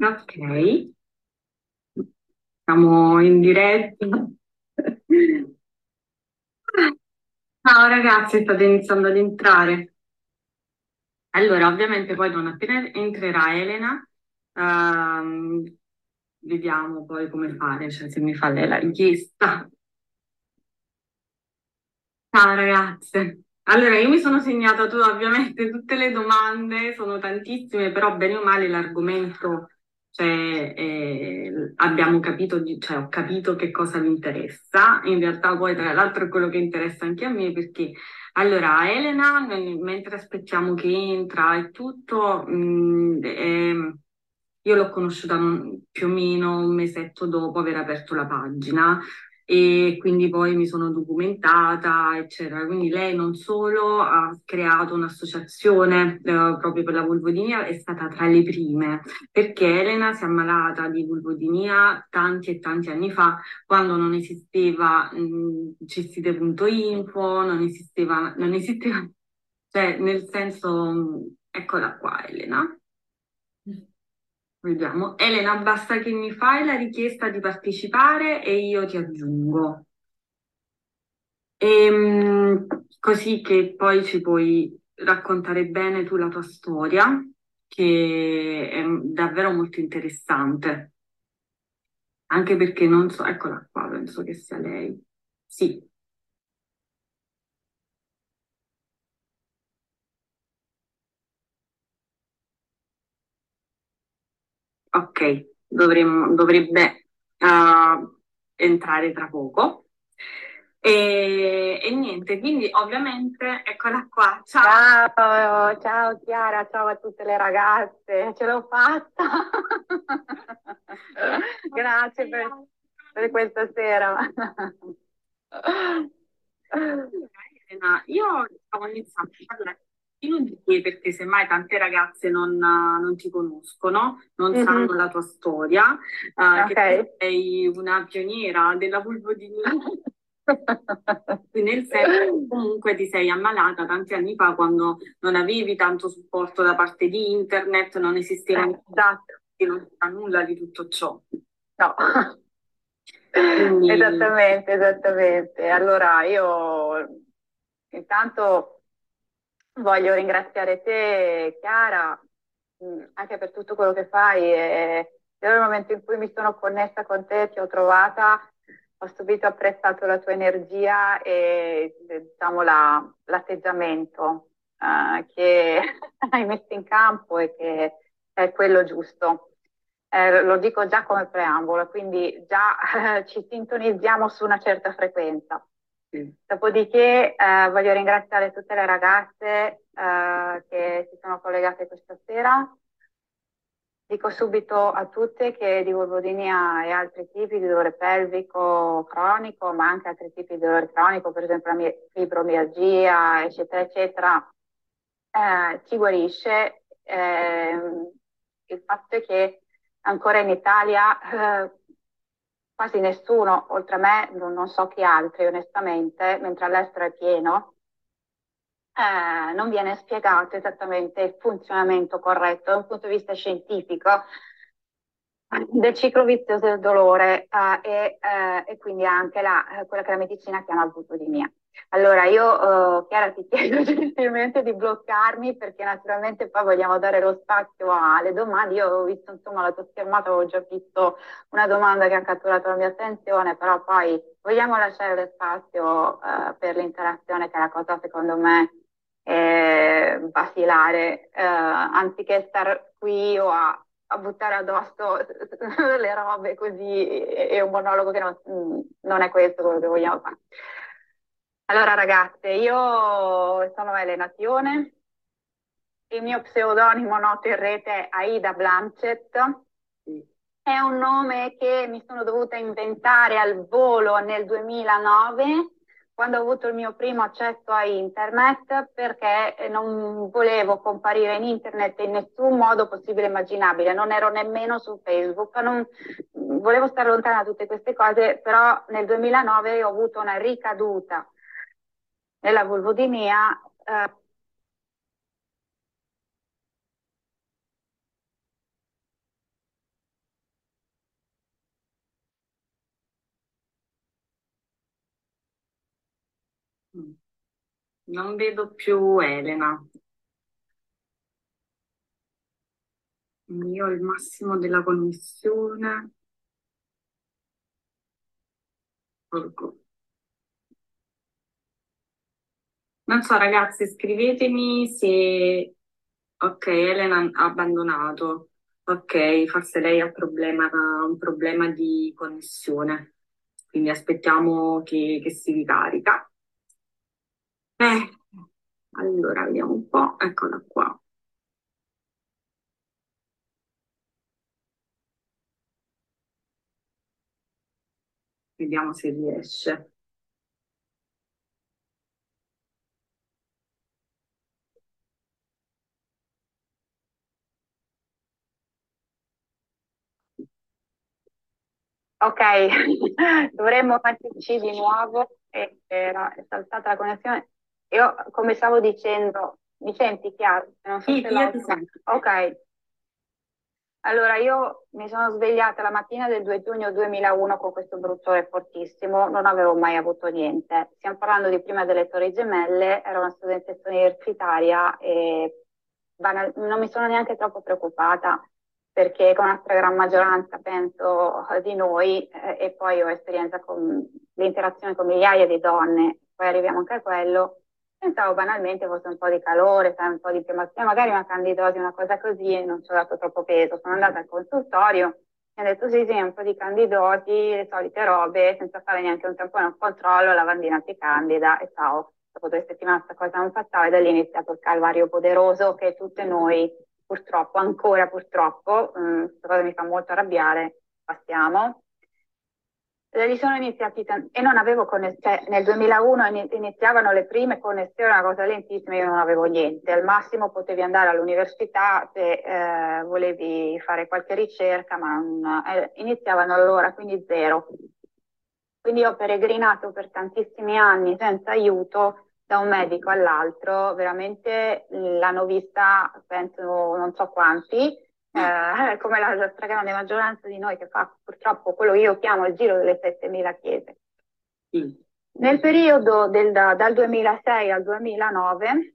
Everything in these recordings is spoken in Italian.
Ok, siamo in diretta. Ciao ragazzi, state iniziando ad entrare. Allora, ovviamente poi non appena entrerà Elena, ehm, vediamo poi come fare, cioè se mi fa lei la richiesta. Ciao ragazze. Allora, io mi sono segnata tu, ovviamente tutte le domande, sono tantissime, però bene o male l'argomento, cioè, eh, abbiamo capito, cioè, ho capito che cosa vi interessa. In realtà poi, tra l'altro, è quello che interessa anche a me, perché allora, Elena, eh, mentre aspettiamo che entra e tutto, mh, ehm, io l'ho conosciuta mm, più o meno un mesetto dopo aver aperto la pagina e quindi poi mi sono documentata, eccetera. Quindi lei non solo ha creato un'associazione eh, proprio per la vulvodinia, è stata tra le prime, perché Elena si è ammalata di vulvodinia tanti e tanti anni fa, quando non esisteva mh, cestite.info, non esisteva, non esisteva, cioè nel senso, eccola qua Elena. Vediamo. Elena, basta che mi fai la richiesta di partecipare e io ti aggiungo. Ehm, così che poi ci puoi raccontare bene tu la tua storia, che è davvero molto interessante. Anche perché non so, eccola qua, penso che sia lei. Sì, ok, dovremmo- dovrebbe uh, entrare tra poco. E, e niente, quindi ovviamente eccola qua. Ciao. Ciao, ciao Chiara, ciao a tutte le ragazze, ce l'ho fatta. Grazie per, per questa sera. Elena, io stavo iniziando a parlare perché semmai tante ragazze non, non ti conoscono, non Mhm. sanno la tua storia, eh, che Ok. tu sei una pioniera della vulvodinia. Nel senso, comunque ti sei ammalata tanti anni fa quando non avevi tanto supporto da parte di internet, non esisteva Esatto, non nulla di tutto ciò. no. Quindi- Esattamente, esattamente. Allora, io intanto voglio ringraziare te, Chiara, mh, anche per tutto quello che fai. E nel momento in cui mi sono connessa con te, ti ho trovata, ho subito apprezzato la tua energia e diciamo la- l'atteggiamento eh, che hai messo in campo e che è quello giusto. Eh, lo dico già come preambolo, quindi già eh, ci sintonizziamo su una certa frequenza. Dopodiché eh, voglio ringraziare tutte le ragazze eh, che si sono collegate questa sera. Dico subito a tutte che di vulvodinia e altri tipi di dolore pelvico cronico, ma anche altri tipi di dolore cronico, per esempio la mi- fibromialgia, eccetera, eccetera, eh, ci guarisce. Ehm, il fatto è che ancora in Italia eh, quasi nessuno, oltre a me, non, non so chi altri, onestamente, mentre all'estero è pieno, eh, non viene spiegato esattamente il funzionamento corretto da un punto di vista scientifico del ciclo vizioso del dolore eh, e, eh, e quindi anche la, eh, quella che la medicina chiama vulvodinia. Allora io, eh, Chiara, ti chiedo gentilmente di bloccarmi perché naturalmente poi vogliamo dare lo spazio alle domande. Io ho visto insomma la tua schermata, avevo già visto una domanda che ha catturato la mia attenzione, però poi vogliamo lasciare lo spazio eh, per l'interazione che è la cosa secondo me eh, basilare, eh, anziché star qui o a, a buttare addosso le robe così e un monologo che non, non è questo quello che vogliamo fare. Allora ragazze, io sono Elena Tione, il mio pseudonimo noto in rete è Aida Blanchett, è un nome che mi sono dovuta inventare al volo nel 2009 quando ho avuto il mio primo accesso a internet perché non volevo comparire in internet in nessun modo possibile e immaginabile, non ero nemmeno su Facebook, non, volevo stare lontana da tutte queste cose, però nel 2009 ho avuto una ricaduta nella vulvodinea eh, Non vedo più Elena. Io ho il massimo della connessione. Orgo. Non so, ragazzi, scrivetemi se... Ok, Elena ha abbandonato. Ok, forse lei ha problema- un problema di connessione. Quindi aspettiamo che, che si ricarica. Eh, allora, vediamo un po'. Eccola qua. Vediamo se riesce. Ok, dovremmo metterci di nuovo e era è saltata la connessione. Io, come stavo dicendo, mi senti chiaro? Non so Sì, se io ti sento. Ok, allora io mi sono svegliata la mattina del 2 giugno 2001 con questo bruciore fortissimo, non avevo mai avuto niente. Stiamo parlando di prima delle Torri Gemelle, ero una studentessa universitaria e banal- non mi sono neanche troppo preoccupata perché con la stragrande maggioranza penso di noi eh, e poi ho esperienza con l'interazione con migliaia di donne, poi arriviamo anche a quello, pensavo banalmente fosse un po' di calore, un po' di infiammazione, magari una candidosi, una cosa così e non ci ho dato troppo peso. Sono andata al consultorio mi ha detto sì, sì, un po' di candidosi, le solite robe, senza fare neanche un tampone, un controllo, la lavandina ti candida e ciao. Dopo due settimane questa cosa non passava e da lì è iniziato il calvario poderoso che tutte noi purtroppo, ancora purtroppo, um, questa cosa mi fa molto arrabbiare, passiamo. Da lì sono iniziati e non avevo connessione, cioè, nel 2001 iniziavano le prime connessioni, una cosa lentissima, io non avevo niente, al massimo potevi andare all'università se eh, volevi fare qualche ricerca, ma non, eh, iniziavano allora, quindi zero. Quindi ho peregrinato per tantissimi anni senza aiuto da un medico all'altro, veramente l'hanno vista, penso, non so quanti, eh, come la, stragrande maggioranza di noi che fa purtroppo quello che io chiamo il giro delle 7000 chiese. Sì. Nel periodo del, dal 2006 al 2009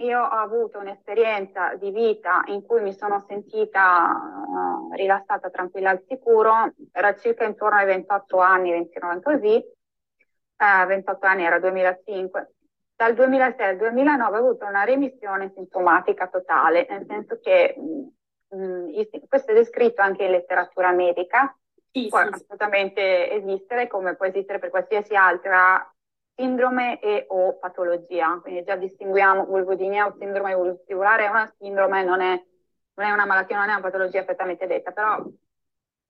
io ho avuto un'esperienza di vita in cui mi sono sentita uh, rilassata, tranquilla, al sicuro, era circa intorno ai 28 anni, 29 così, uh, 28 anni era 2005. Dal 2006 al 2009 ho avuto una remissione sintomatica totale, nel senso che mh, mh, questo è descritto anche in letteratura medica, Sì, può sì, sì. assolutamente esistere come può esistere per qualsiasi altra sindrome e o patologia. Quindi già distinguiamo vulvodinia o sindrome vulvostivulare, è una sindrome, non è, non è una malattia, non è una patologia prettamente detta, però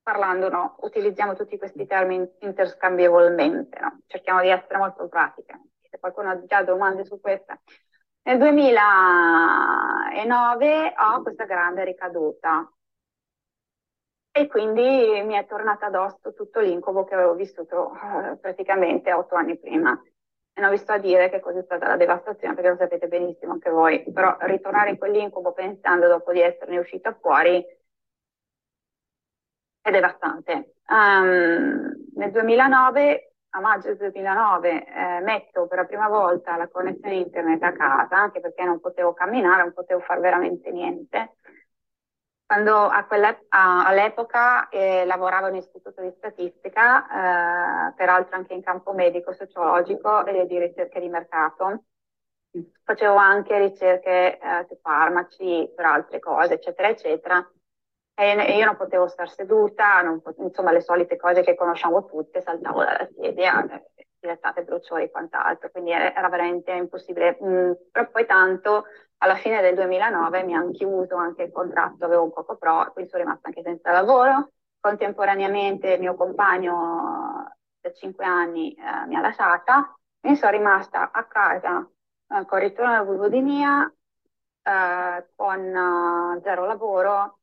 parlando no, utilizziamo tutti questi termini interscambievolmente, no? cerchiamo di essere molto pratiche. Qualcuno ha già domande su questa. Nel 2009 ho questa grande ricaduta e quindi mi è tornata addosso tutto l'incubo che avevo vissuto eh, praticamente otto anni prima. E non vi sto a dire che cos'è stata la devastazione, perché lo sapete benissimo anche voi, però ritornare in quell'incubo pensando dopo di esserne uscita fuori è devastante. Um, nel 2009, a maggio del 2009, eh, metto per la prima volta la connessione internet a casa, anche perché non potevo camminare, non potevo fare veramente niente quando a a, all'epoca eh, lavoravo in istituto di statistica, eh, peraltro anche in campo medico, sociologico e di ricerche di mercato. Facevo anche ricerche eh, su farmaci, per altre cose, eccetera, eccetera. E io non potevo stare seduta, potevo, insomma, le solite cose che conosciamo tutte, saltavo dalla sedia, dilettate bruciori e quant'altro, quindi era veramente impossibile. Mm, però poi tanto alla fine del 2009 mi hanno chiuso anche il contratto, avevo un poco pro, quindi sono rimasta anche senza lavoro. Contemporaneamente mio compagno da cinque anni eh, mi ha lasciata, quindi sono rimasta a casa eh, con ritorno alla vulvodinia, eh, con uh, zero lavoro,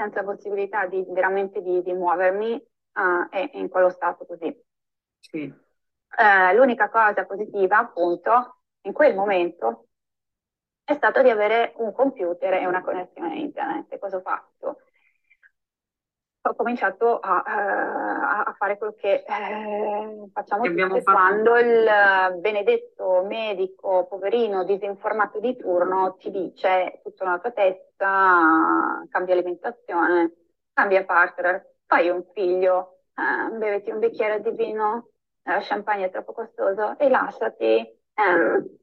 senza possibilità di veramente di, di muovermi uh, e in quello stato così. Sì. Eh, l'unica cosa positiva, appunto, in quel momento è stato di avere un computer e una connessione a internet. Cosa ho fatto? Ho cominciato a, a, a fare quello che eh, facciamo Che tutti fatto. quando il benedetto medico, poverino, disinformato di turno ti dice tutta la tua testa, cambia alimentazione, cambia partner, fai un figlio, eh, beviti un bicchiere di vino, eh, champagne è troppo costoso, rilassati, eh,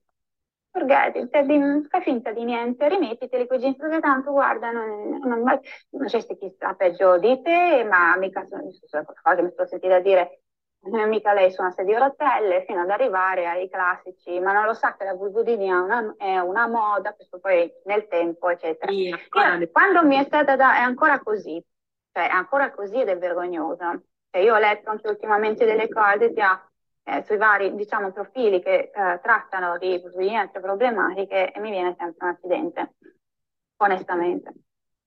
forget it, di- fai finta di niente, rimettiteli quei jeans perché tanto guarda, non, non, non, non c'è chi sta peggio di te, ma mica sono, sono cose mi sto sentita dire, eh, mica lei su una sedia a rotelle, fino ad arrivare ai classici, ma non lo sa che la vulvodinia è una, è una moda, questo poi nel tempo, eccetera. Sì, Io, quando mi è stata da, è ancora così, cioè è ancora così ed è vergognosa. Cioè, io ho letto anche ultimamente delle cose sia eh, sui vari, diciamo, profili che eh, trattano di di altre problematiche e mi viene sempre un accidente, onestamente.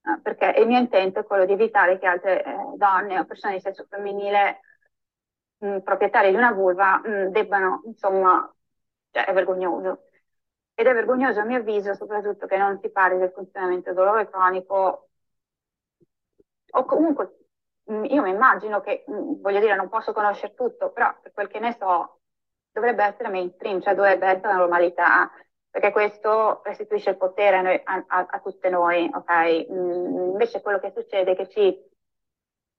Eh, perché il mio intento è quello di evitare che altre eh, donne o persone di sesso femminile mh, proprietarie di una vulva mh, debbano, insomma, cioè è vergognoso. Ed è vergognoso a mio avviso soprattutto che non si parli del funzionamento del dolore cronico o comunque io mi immagino che, mh, voglio dire, non posso conoscere tutto, però per quel che ne so, dovrebbe essere mainstream, cioè dovrebbe essere la normalità, perché questo restituisce il potere a, noi- a- a- tutte noi, ok? Mm, invece quello che succede è che ci,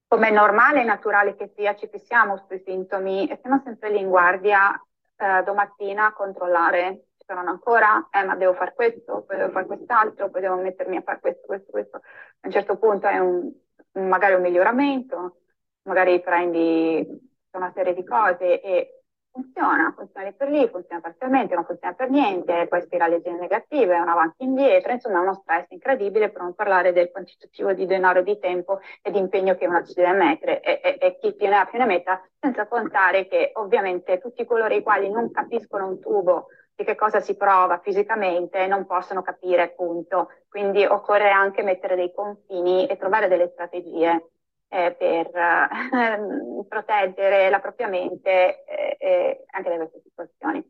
come è normale e naturale che sia, ci fissiamo sui sintomi e siamo sempre lì in guardia eh, domattina a controllare. Saranno ancora, eh, ma devo fare questo, poi devo fare quest'altro, poi devo mettermi a fare questo, questo, questo. A un certo punto è un, magari un miglioramento, magari prendi una serie di cose e funziona, funziona per lì, funziona parzialmente, non funziona per niente, poi spirali negative, un avanti e indietro, insomma è uno stress incredibile per non parlare del quantitativo di denaro, di tempo e di impegno che una ci deve mettere e, e, e chi più ne ha più ne metta, senza contare che ovviamente tutti coloro i quali non capiscono un tubo di che cosa si prova fisicamente non possono capire appunto, quindi occorre anche mettere dei confini e trovare delle strategie eh, per eh, proteggere la propria mente eh, anche da queste situazioni.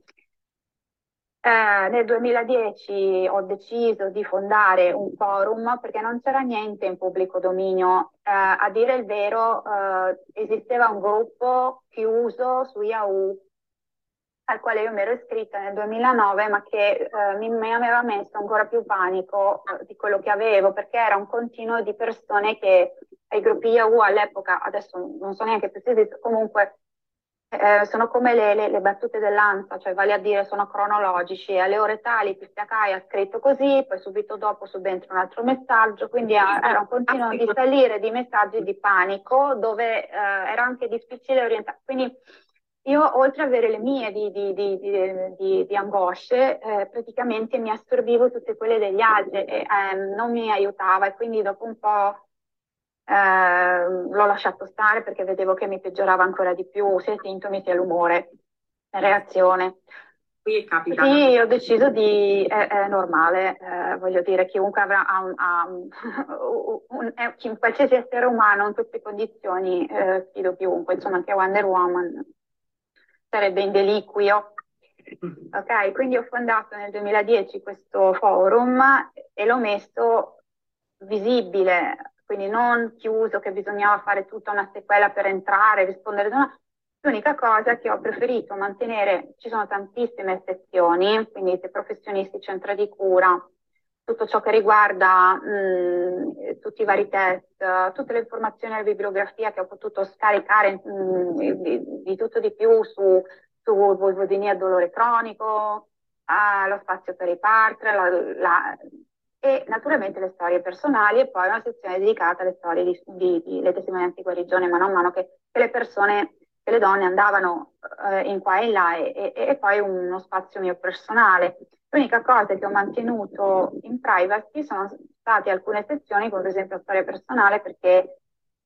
Eh, nel 2010 ho deciso di fondare un forum perché non c'era niente in pubblico dominio. Eh, a dire il vero, eh, esisteva un gruppo chiuso su Yahoo al quale io mi ero iscritta nel 2009, ma che eh, mi, mi, aveva messo ancora più panico eh, di quello che avevo, perché era un continuo di persone che ai gruppi Yahoo all'epoca, adesso non so neanche se esiste, comunque eh, sono come le, le, le, battute dell'ANSA, cioè vale a dire sono cronologici, alle ore tali Pistiacai ha scritto così, poi subito dopo subentra un altro messaggio, quindi era un continuo di salire di messaggi di panico dove eh, era anche difficile orientare. Quindi io oltre ad avere le mie di, di, di, di angosce, eh, praticamente mi assorbivo tutte quelle degli altri e eh, non mi aiutava e quindi dopo un po' eh, l'ho lasciato stare perché vedevo che mi peggiorava ancora di più sia i sintomi sia l'umore, la reazione. Qui è capitato. Sì, ho deciso di, è, è normale, eh, voglio dire, chiunque avrà ha un, ha un, un, un, qualsiasi essere umano in queste condizioni, eh, sfido chiunque, insomma anche Wonder Woman sarebbe in deliquio. Ok, quindi ho fondato nel 2010 questo forum e l'ho messo visibile, quindi non chiuso che bisognava fare tutta una sequela per entrare, rispondere. No. L'unica cosa che ho preferito mantenere, ci sono tantissime sezioni, quindi i professionisti, centri di cura, tutto ciò che riguarda mh, tutti i vari test, tutte le informazioni e bibliografia che ho potuto scaricare mh, di, di, tutto di più su, su vulvodinia dolore cronico, uh, lo spazio per i partner, la, la, e naturalmente le storie personali e poi una sezione dedicata alle storie di, di, di le testimonianze di guarigione mano a mano che, che le persone che le donne andavano eh, in qua e in là e, e, e, poi uno spazio mio personale. L'unica cosa che ho mantenuto in privacy sono state alcune sezioni, come per esempio storia personale, perché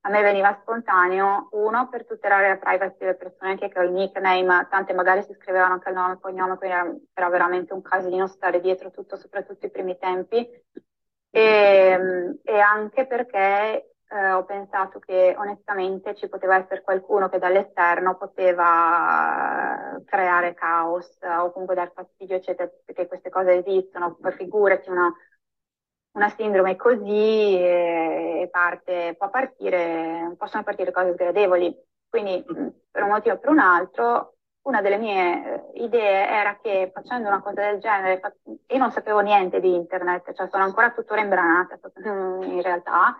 a me veniva spontaneo, uno, per tutelare la privacy delle persone, anche che ho il nickname, tante magari si scrivevano anche il nome e cognome, quindi era, era, veramente un casino stare dietro tutto, soprattutto i primi tempi, e, e anche perché eh, ho pensato che onestamente ci poteva essere qualcuno che dall'esterno poteva creare caos o comunque dar fastidio, eccetera, perché queste cose esistono. Figurati una, una sindrome così e parte, può partire, possono partire cose sgradevoli. Quindi per un motivo o per un altro, una delle mie eh, idee era che facendo una cosa del genere, io non sapevo niente di internet, cioè sono ancora tuttora imbranata in realtà,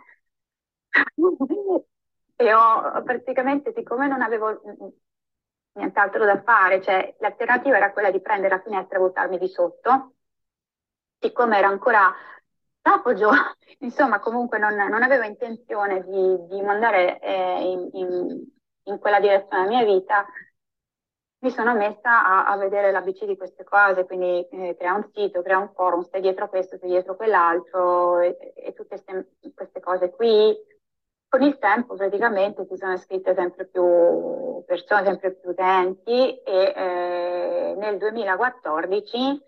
e ho praticamente, siccome non avevo nient'altro da fare, cioè l'alternativa era quella di prendere la finestra e buttarmi di sotto, siccome era ancora Appoggio, insomma, comunque non, non, avevo intenzione di, di mandare eh, in, in, in, quella direzione la mia vita, mi sono messa a, a vedere l'ABC di queste cose, quindi eh, crea un sito, crea un forum, stai dietro questo, stai dietro quell'altro e, e tutte queste, queste cose qui. Con il tempo praticamente si sono iscritte sempre più persone, sempre più utenti e eh, nel 2014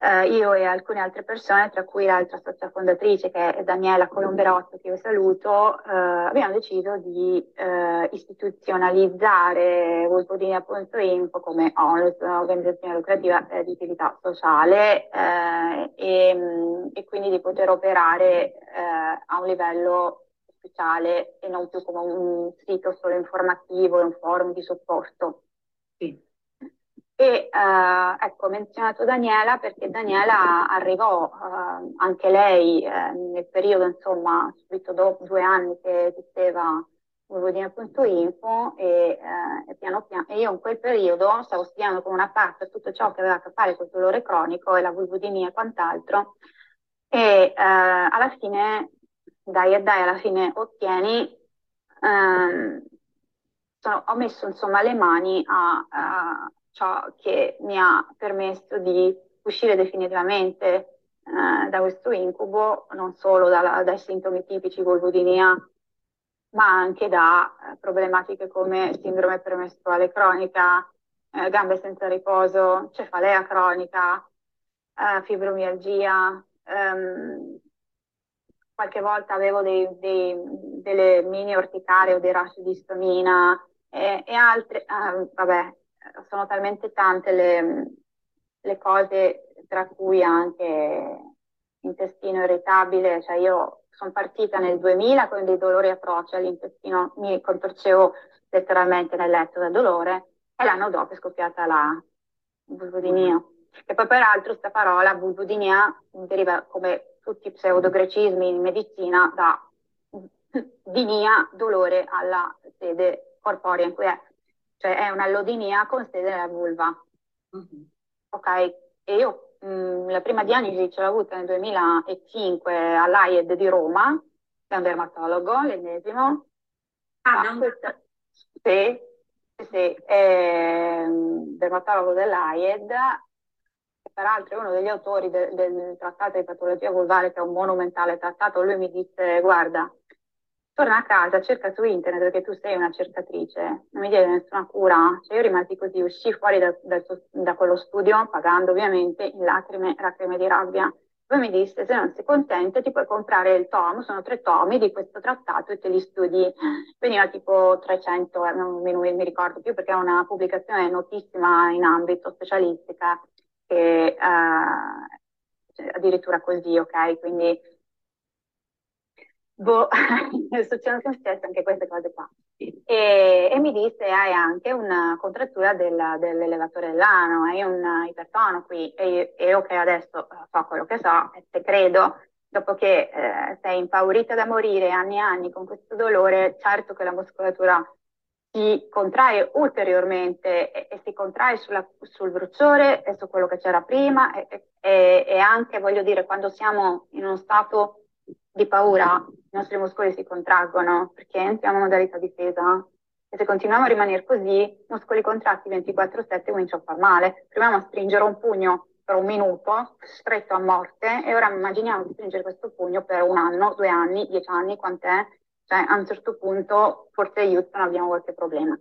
eh, io e alcune altre persone, tra cui l'altra socia fondatrice che è Daniela Colomberotto, che io saluto, eh, abbiamo deciso di eh, istituzionalizzare Wolpodinia.info come ONLUS, un'organizzazione lucrativa di utilità sociale eh, e, e, quindi di poter operare eh, a un livello ufficiale e non più come un sito solo informativo e un forum di supporto. Sì. E eh, ecco, ho menzionato Daniela perché Daniela arrivò eh, anche lei eh, nel periodo, insomma, subito dopo due anni che esisteva Vulvodina.info e, eh, e, piano piano, e io in quel periodo stavo studiando con una parte tutto ciò che aveva a che fare con il dolore cronico e la vulvodinia e quant'altro. E eh, alla fine, dai e dai, alla fine ottieni, ehm, sono, ho messo insomma le mani a, a ciò che mi ha permesso di uscire definitivamente eh, da questo incubo, non solo dalla, dai sintomi tipici vulvodinia, ma anche da eh, problematiche come sindrome premestruale cronica, eh, gambe senza riposo, cefalea cronica, eh, fibromialgia. Ehm, qualche volta avevo dei, dei, delle mini orticarie o dei rash di stomina e, e altre, eh, vabbè, sono talmente tante le, le cose, tra cui anche intestino irritabile, cioè io sono partita nel 2000 con dei dolori atroci all'intestino, mi contorcevo letteralmente nel letto da dolore e l'anno dopo è scoppiata la vulvodinia. E poi peraltro questa parola vulvodinia deriva come tutti i pseudogrecismi in medicina da dinia, dolore alla sede corporea in cui è cioè è un'allodinia con sede nella vulva. Mm-hmm. Ok? E io mh, mm, la prima diagnosi ce l'ho avuta nel 2005 all'AIED di Roma, da un dermatologo, l'ennesimo. Ah, ah questa, sì, sì, è un dermatologo dell'AIED, che peraltro è uno degli autori de, del trattato di patologia vulvare, che è un monumentale trattato. Lui mi disse, guarda, torna a casa, cerca su internet perché tu sei una cercatrice, non mi diede nessuna cura. Cioè io rimasi così, uscì fuori da, da, da, quello studio, pagando ovviamente, in lacrime, lacrime di rabbia. Poi mi disse, se non sei contento ti puoi comprare il tomo, sono tre tomi di questo trattato e te li studi. Veniva tipo 300, eh, non mi, mi ricordo più perché è una pubblicazione notissima in ambito specialistica, che, eh, addirittura così, ok? Quindi boh, succedono sempre anche queste cose qua. E, e, mi disse hai anche una contrattura del, dell'elevatore dell'ano, hai un ipertono qui e e che adesso so quello che so e te credo, dopo che eh, sei impaurita da morire anni e anni con questo dolore, certo che la muscolatura si contrae ulteriormente e, e si contrae sulla, sul bruciore e su quello che c'era prima. E, e anche, voglio dire, quando siamo in uno stato di paura, i nostri muscoli si contraggono perché entriamo in modalità difesa. E se continuiamo a rimanere così, muscoli contratti 24-7 cominciano a far male. Proviamo a stringere un pugno per un minuto, stretto a morte, e ora immaginiamo di stringere questo pugno per un anno, due anni, dieci anni, quant'è? Cioè, a un certo punto, forse Houston abbiamo qualche problema.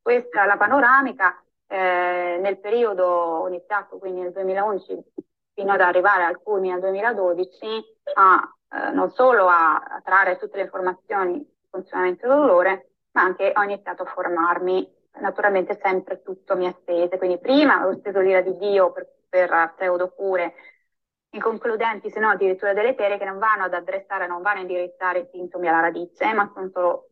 Questa è la panoramica. Eh, nel periodo iniziato, quindi nel 2011, fino ad arrivare al culmine nel 2012, ha eh, non solo a, a, trarre tutte le informazioni sul funzionamento del dolore, ma anche ho iniziato a formarmi, naturalmente sempre tutto mi ha spese, quindi prima avevo speso l'ira di Dio per, per pseudocure, concludenti, se no addirittura deleterie, che non vanno ad addressare, non vanno a indirizzare i sintomi alla radice, ma sono solo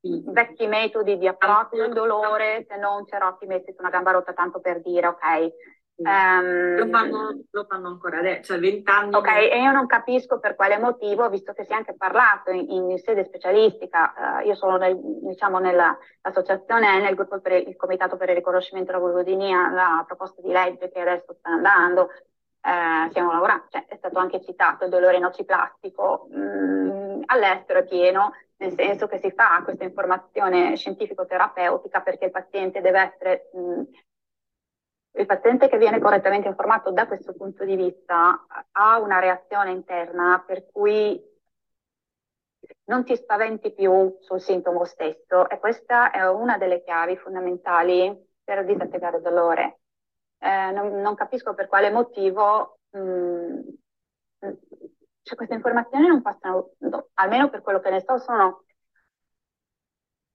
vecchi metodi di approccio al dolore, se non Cerotti messi su una gamba rotta tanto per dire, ok. Um, lo, fanno, lo, fanno, ancora adesso, cioè vent'anni. Ok, e io non capisco per quale motivo, visto che si è anche parlato in, in sede specialistica, uh, io sono nel, diciamo nell'associazione, nel gruppo per il, il comitato per il riconoscimento della vulvodinia, la proposta di legge che adesso sta andando, eh, stiamo lavorando, cioè, è stato anche citato il dolore nociplastico, mh, mm, all'estero è pieno, nel senso che si fa questa informazione scientifico-terapeutica perché il paziente deve essere, mh, mm, il paziente che viene correttamente informato da questo punto di vista ha una reazione interna per cui non ti spaventi più sul sintomo stesso e questa è una delle chiavi fondamentali per disattivare il dolore. Eh, non, non, capisco per quale motivo mh, mm, cioè queste informazioni non passano, no, almeno per quello che ne so, sono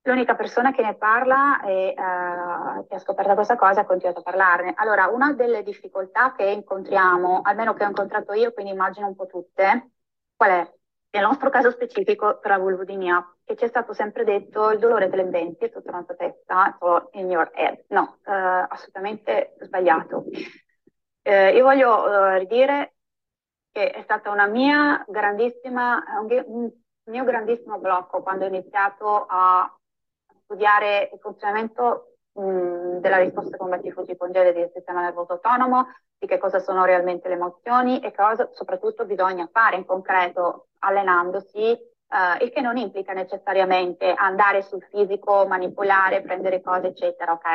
l'unica persona che ne parla e uh, che ha scoperto questa cosa ha continuato a parlarne. Allora, una delle difficoltà che incontriamo, almeno che ho incontrato io, quindi immagino un po' tutte, qual è? Nel nostro caso specifico per la vulvodinia, che ci è stato sempre detto il dolore te lo inventi tutta la tua testa, in your head. No, eh, assolutamente sbagliato. Eh, io voglio eh, ridire che è stata una mia grandissima, un, un mio grandissimo blocco quando ho iniziato a studiare il funzionamento della risposta combattiva fungibile del sistema nervoso autonomo, di che cosa sono realmente le emozioni e cosa soprattutto bisogna fare in concreto allenandosi, eh, il che non implica necessariamente andare sul fisico, manipolare, prendere cose, eccetera, ok?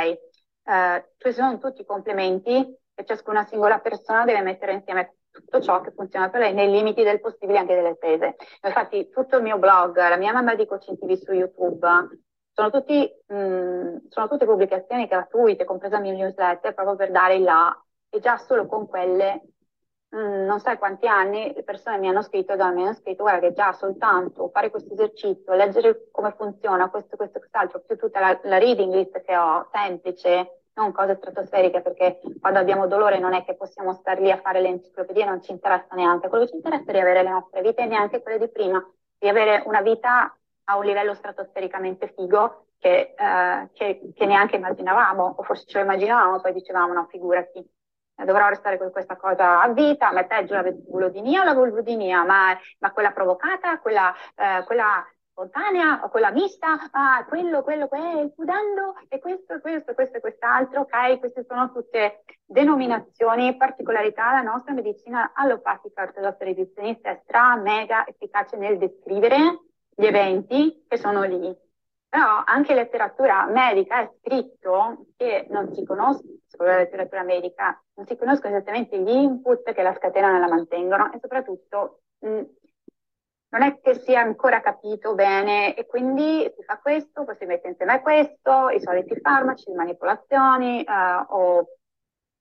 Eh, ci sono tutti i complementi e ciascuna singola persona deve mettere insieme tutto ciò che funziona per lei nei limiti del possibile anche delle spese. Infatti tutto il mio blog, la mia mamma di Coaching TV su YouTube, sono, tutti, mh, sono tutte pubblicazioni gratuite, compresa la mia newsletter, proprio per dare il là. E già solo con quelle, mh, non sai quanti anni, le persone mi hanno scritto, da mi hanno scritto, guarda che già soltanto fare questo esercizio, leggere come funziona questo, questo, quest'altro, più tutta la, la reading list che ho, semplice, non cose stratosferiche, perché quando abbiamo dolore non è che possiamo stare lì a fare le enciclopedie, non ci interessa neanche, quello che ci interessa è di avere le nostre vite e neanche quelle di prima, di avere una vita a un livello stratosfericamente figo che, eh, che, che neanche immaginavamo, o forse ce lo immaginavamo, poi dicevamo no, figurati, dovrò restare con questa cosa a vita, ma è peggio la vulvodinia o la vulvodinia, ma, ma quella provocata, quella, eh, quella spontanea o quella mista, ah, quello, quello, quello, il pudendo e questo, questo, questo e quest'altro, ok? Queste sono tutte denominazioni, particolarità della nostra medicina allopatica ortodossa reduzionista è stra, mega efficace nel descrivere gli eventi che sono lì. Però anche letteratura medica è scritto che non si conoscono, la letteratura medica, non si conoscono esattamente gli input che la scatenano e la mantengono e soprattutto mh, non è che sia ancora capito bene e quindi si fa questo, poi si mette insieme a questo, i soliti farmaci, le manipolazioni eh, o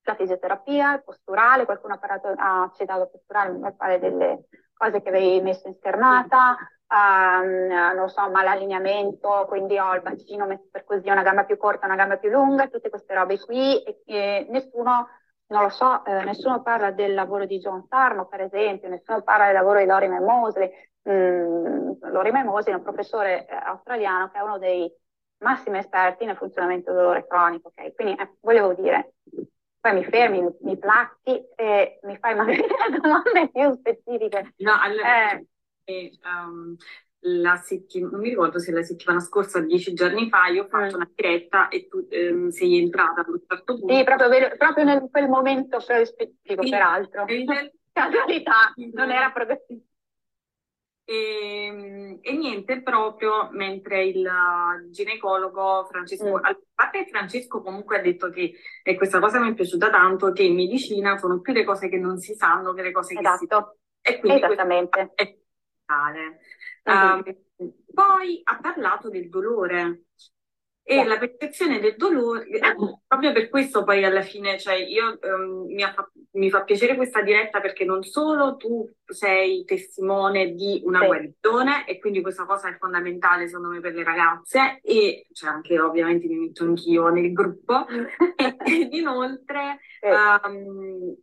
la fisioterapia, il posturale, qualcuno ha, parlato, ha citato posturale per fare delle cose che avevi messo in sternata, um, non so, malalineamento, quindi ho il bacino messo per così, una gamba più corta, una gamba più lunga, tutte queste robe qui e, e nessuno, non lo so, eh, nessuno parla del lavoro di John Sarno, per esempio, nessuno parla del lavoro di Lorimer Mosley. Mm, Lorimer Mosley è un professore eh, australiano che è uno dei massimi esperti nel funzionamento del dolore cronico, ok? Quindi eh, volevo dire, poi mi fermi, mi, mi placchi e mi fai magari domande più specifiche. No, allora, eh, um, la settimana, non mi ricordo se la settimana scorsa, dieci giorni fa, io ho fatto mm. una diretta e tu ehm, sei entrata a un certo punto. Sì, proprio, proprio nel quel momento specifico, sì, peraltro. Casualità, non era progressivo. E, ehm, e, niente, proprio mentre il ginecologo Francesco, mm. a parte Francesco comunque ha detto che, e questa cosa mi è piaciuta tanto, che in medicina sono più le cose che non si sanno che le cose che esatto. si sanno. E quindi Esattamente. È Uh, poi ha parlato del dolore e la percezione del dolore, eh, proprio per questo poi alla fine, cioè io um, mi, fa, mi, fa, piacere questa diretta perché non solo tu sei testimone di una sì. guarigione e quindi questa cosa è fondamentale secondo me per le ragazze e cioè anche ovviamente mi metto anch'io nel gruppo. Ed inoltre sì. um,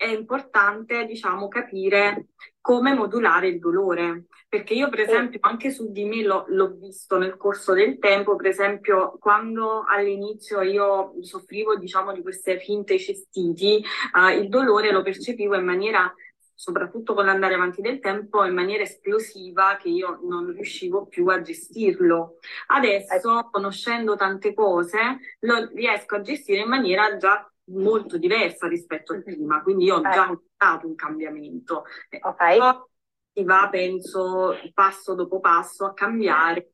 è importante, diciamo, capire come modulare il dolore, perché io per esempio anche su di me l'ho, l'ho visto nel corso del tempo, per esempio quando all'inizio io soffrivo, diciamo, di queste finte cestiti, uh, il dolore lo percepivo in maniera soprattutto con l'andare avanti del tempo, in maniera esplosiva che io non riuscivo più a gestirlo. Adesso, conoscendo tante cose, lo riesco a gestire in maniera già molto diversa rispetto al prima, quindi io ho già notato un cambiamento. Okay. Poi si va, penso, passo dopo passo a cambiare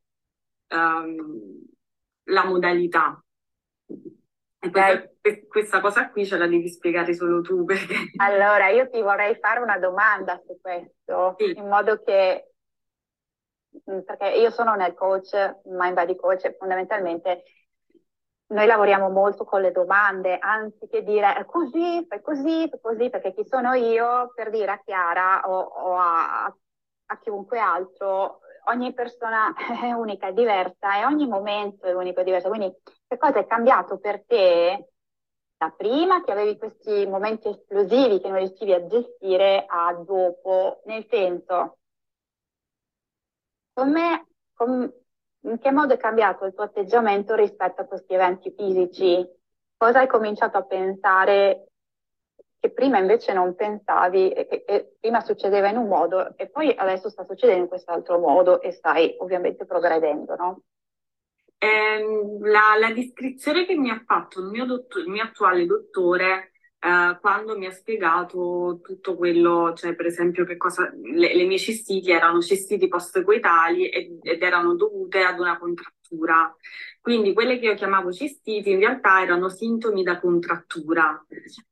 um, la modalità. Questa, questa, cosa qui ce la devi spiegare solo tu. Perché... Allora, io ti vorrei fare una domanda su questo, sì. in modo che, mm, perché io sono nel coach, Mind Body Coach, fondamentalmente noi lavoriamo molto con le domande, anziché dire è così, fai così, fai così, perché chi sono io per dire a Chiara o, o a, a chiunque altro ogni persona è unica, è diversa e ogni momento è unico e diverso. Quindi che cosa è cambiato per te da prima che avevi questi momenti esplosivi che non riuscivi a gestire a dopo? Nel senso, come, com, in che modo è cambiato il tuo atteggiamento rispetto a questi eventi fisici? Cosa hai cominciato a pensare che prima invece non pensavi e che prima succedeva in un modo e poi adesso sta succedendo in quest'altro modo e stai ovviamente progredendo, no? Eh, la, la, descrizione che mi ha fatto il mio, dottor, il mio attuale dottore eh, quando mi ha spiegato tutto quello, cioè per esempio che cosa, le, le mie cistiti erano cistiti post-coitali ed, ed erano dovute ad una contrattura. Quindi quelle che io chiamavo cistiti in realtà erano sintomi da contrattura.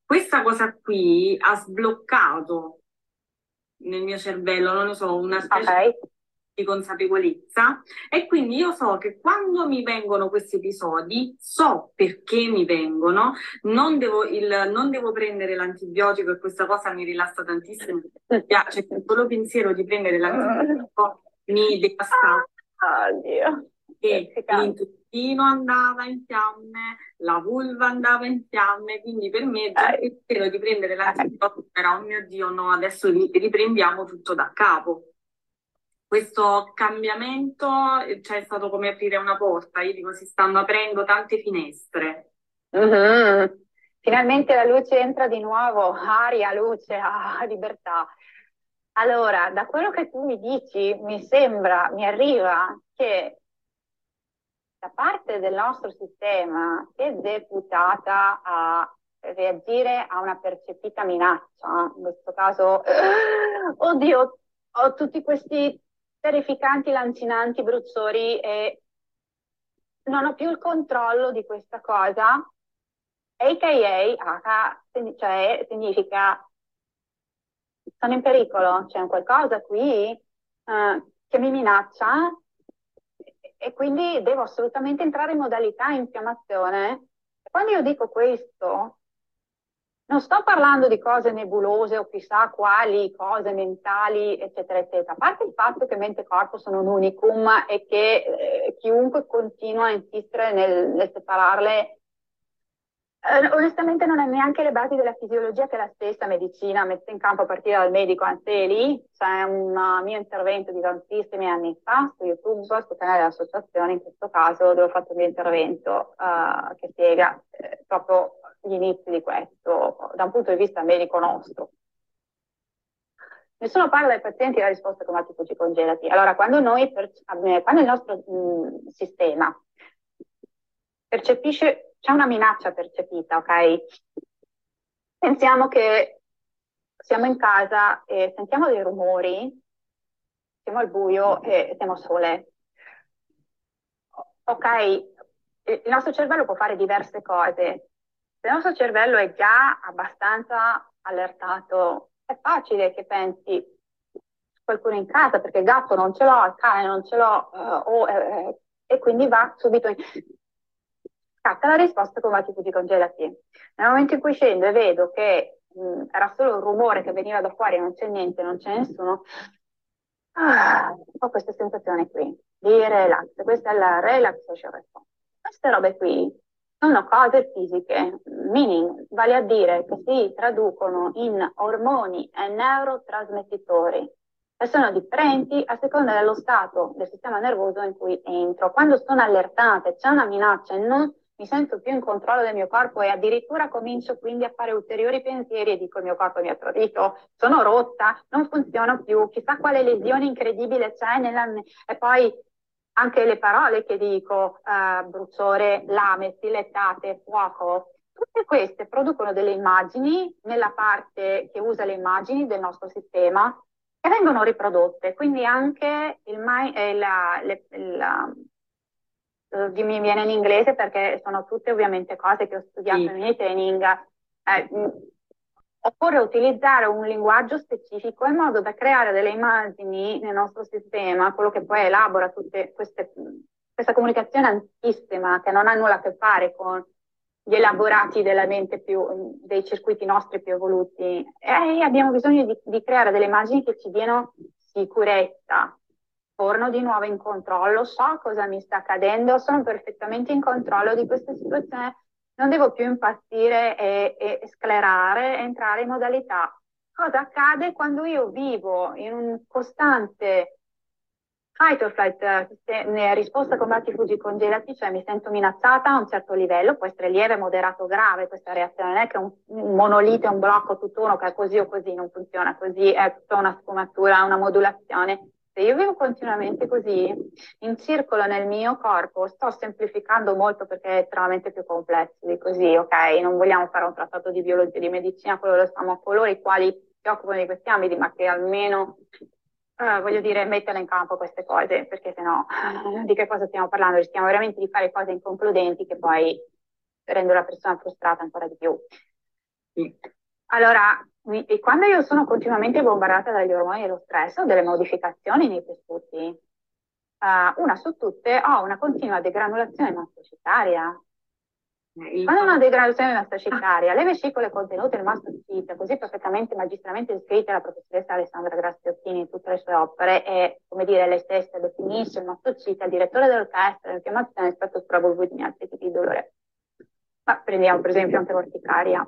Questa cosa qui ha sbloccato nel mio cervello, non lo so, una specie okay di consapevolezza e quindi io so che quando mi vengono questi episodi so perché mi vengono, non devo, il, non devo prendere l'antibiotico e questa cosa mi rilassa tantissimo, mi piace, il solo pensiero di prendere l'antibiotico mi devastava. Oddio. E l'intestino andava in fiamme, la vulva andava in fiamme, quindi per me già il pensiero di prendere l'antibiotico era, oh mio Dio, no, adesso riprendiamo tutto da capo questo cambiamento cioè, è stato come aprire una porta, io dico si stanno aprendo tante finestre. Mm-hmm. Finalmente la luce entra di nuovo, aria, luce, ah, libertà. Allora, da quello che tu mi dici, mi sembra, mi arriva che da parte del nostro sistema è deputata a reagire a una percepita minaccia, in questo caso, oddio, ho tutti questi terrificanti, lancinanti, bruzzori e non ho più il controllo di questa cosa, a.k.a. cioè significa sono in pericolo, c'è qualcosa qui uh, che mi minaccia e quindi devo assolutamente entrare in modalità infiammazione. Quando io dico questo, non sto parlando di cose nebulose o chissà quali cose mentali, eccetera, eccetera. A parte il fatto che mente e corpo sono un unicum e che eh, chiunque continua a insistere nel, nel separarle, eh, onestamente non è neanche le basi della fisiologia che la stessa medicina mette in campo a partire dal medico Anseli. C'è un mio intervento di tantissimi anni fa su YouTube, sul canale dell'associazione, in questo caso, dove ho fatto un mio intervento uh, che spiega eh, proprio gli inizi di questo da un punto di vista medico nostro. Nessuno parla dei pazienti la risposta come atipici congelati. Allora, quando, noi quando il nostro mh, sistema percepisce, c'è una minaccia percepita, ok? Pensiamo che siamo in casa e sentiamo dei rumori, siamo al buio e siamo sole. Ok, il nostro cervello può fare diverse cose. Se il nostro cervello è già abbastanza allertato, è facile che pensi qualcuno in casa perché il gatto non ce l'ho, il cane non ce l'ho, uh, oh, eh, e quindi va subito in... Scatta la risposta con vari tipi di congelati. Nel momento in cui scendo e vedo che mh, era solo un rumore che veniva da fuori, non c'è niente, non c'è nessuno, ah, ho questa sensazione qui di relax. Questa è la relaxation response. Queste robe qui sono cose fisiche, meaning, vale a dire che si traducono in ormoni e neurotrasmettitori e sono differenti a seconda dello stato del sistema nervoso in cui entro. Quando sono allertate, c'è una minaccia e non mi sento più in controllo del mio corpo e addirittura comincio quindi a fare ulteriori pensieri e dico il mio corpo mi ha tradito, sono rotta, non funziono più, chissà quale lesione incredibile c'è nella... e poi anche le parole che dico, uh, bruciore, lame, stilettate, fuoco, tutte queste producono delle immagini nella parte che usa le immagini del nostro sistema e vengono riprodotte. Quindi anche il, eh, la, le, la, eh, mi viene in inglese perché sono tutte ovviamente cose che ho studiato sì. nei training. Eh, occorre utilizzare un linguaggio specifico in modo da creare delle immagini nel nostro sistema, quello che poi elabora tutte queste, questa comunicazione antichissima che non ha nulla a che fare con gli elaborati della mente più, dei circuiti nostri più evoluti. E abbiamo bisogno di, di creare delle immagini che ci diano sicurezza. Torno di nuovo in controllo, so cosa mi sta accadendo, sono perfettamente in controllo di questa situazione non devo più impazzire e, e sclerare, entrare in modalità. Cosa accade quando io vivo in un costante fight or flight, eh, risposta combatti, fuggi, congelati, cioè mi sento minacciata a un certo livello, può essere lieve, moderato, grave questa reazione, non è che un, un monolite, un blocco tutt'uno che è così o così, non funziona così, è tutta una sfumatura, una modulazione se io vivo continuamente così, in circolo nel mio corpo, sto semplificando molto perché è estremamente più complesso di così, ok? Non vogliamo fare un trattato di biologia di medicina, quello lo stiamo a coloro i quali si occupano di questi ambiti, ma che almeno, eh, voglio dire, mettono in campo queste cose, perché sennò eh, di che cosa stiamo parlando? Rischiamo veramente di fare cose inconcludenti che poi rendono la persona frustrata ancora di più. Allora, e quando io sono continuamente bombardata dagli ormoni dello stress o delle modificazioni nei tessuti, uh, una su tutte ho una continua degranulazione mastocitaria. Eh, quando ho una degradazione mastocitaria, le vescicole contenute nel mastocite, così perfettamente magistralmente descritte dalla professoressa Alessandra Grazziottini in tutte le sue opere, e come dire, lei stessa definisce il mastocite, il direttore dell'orchestra, l'infiammazione rispetto al probabile di altri tipi di dolore. Ma prendiamo per esempio anche l'orticaria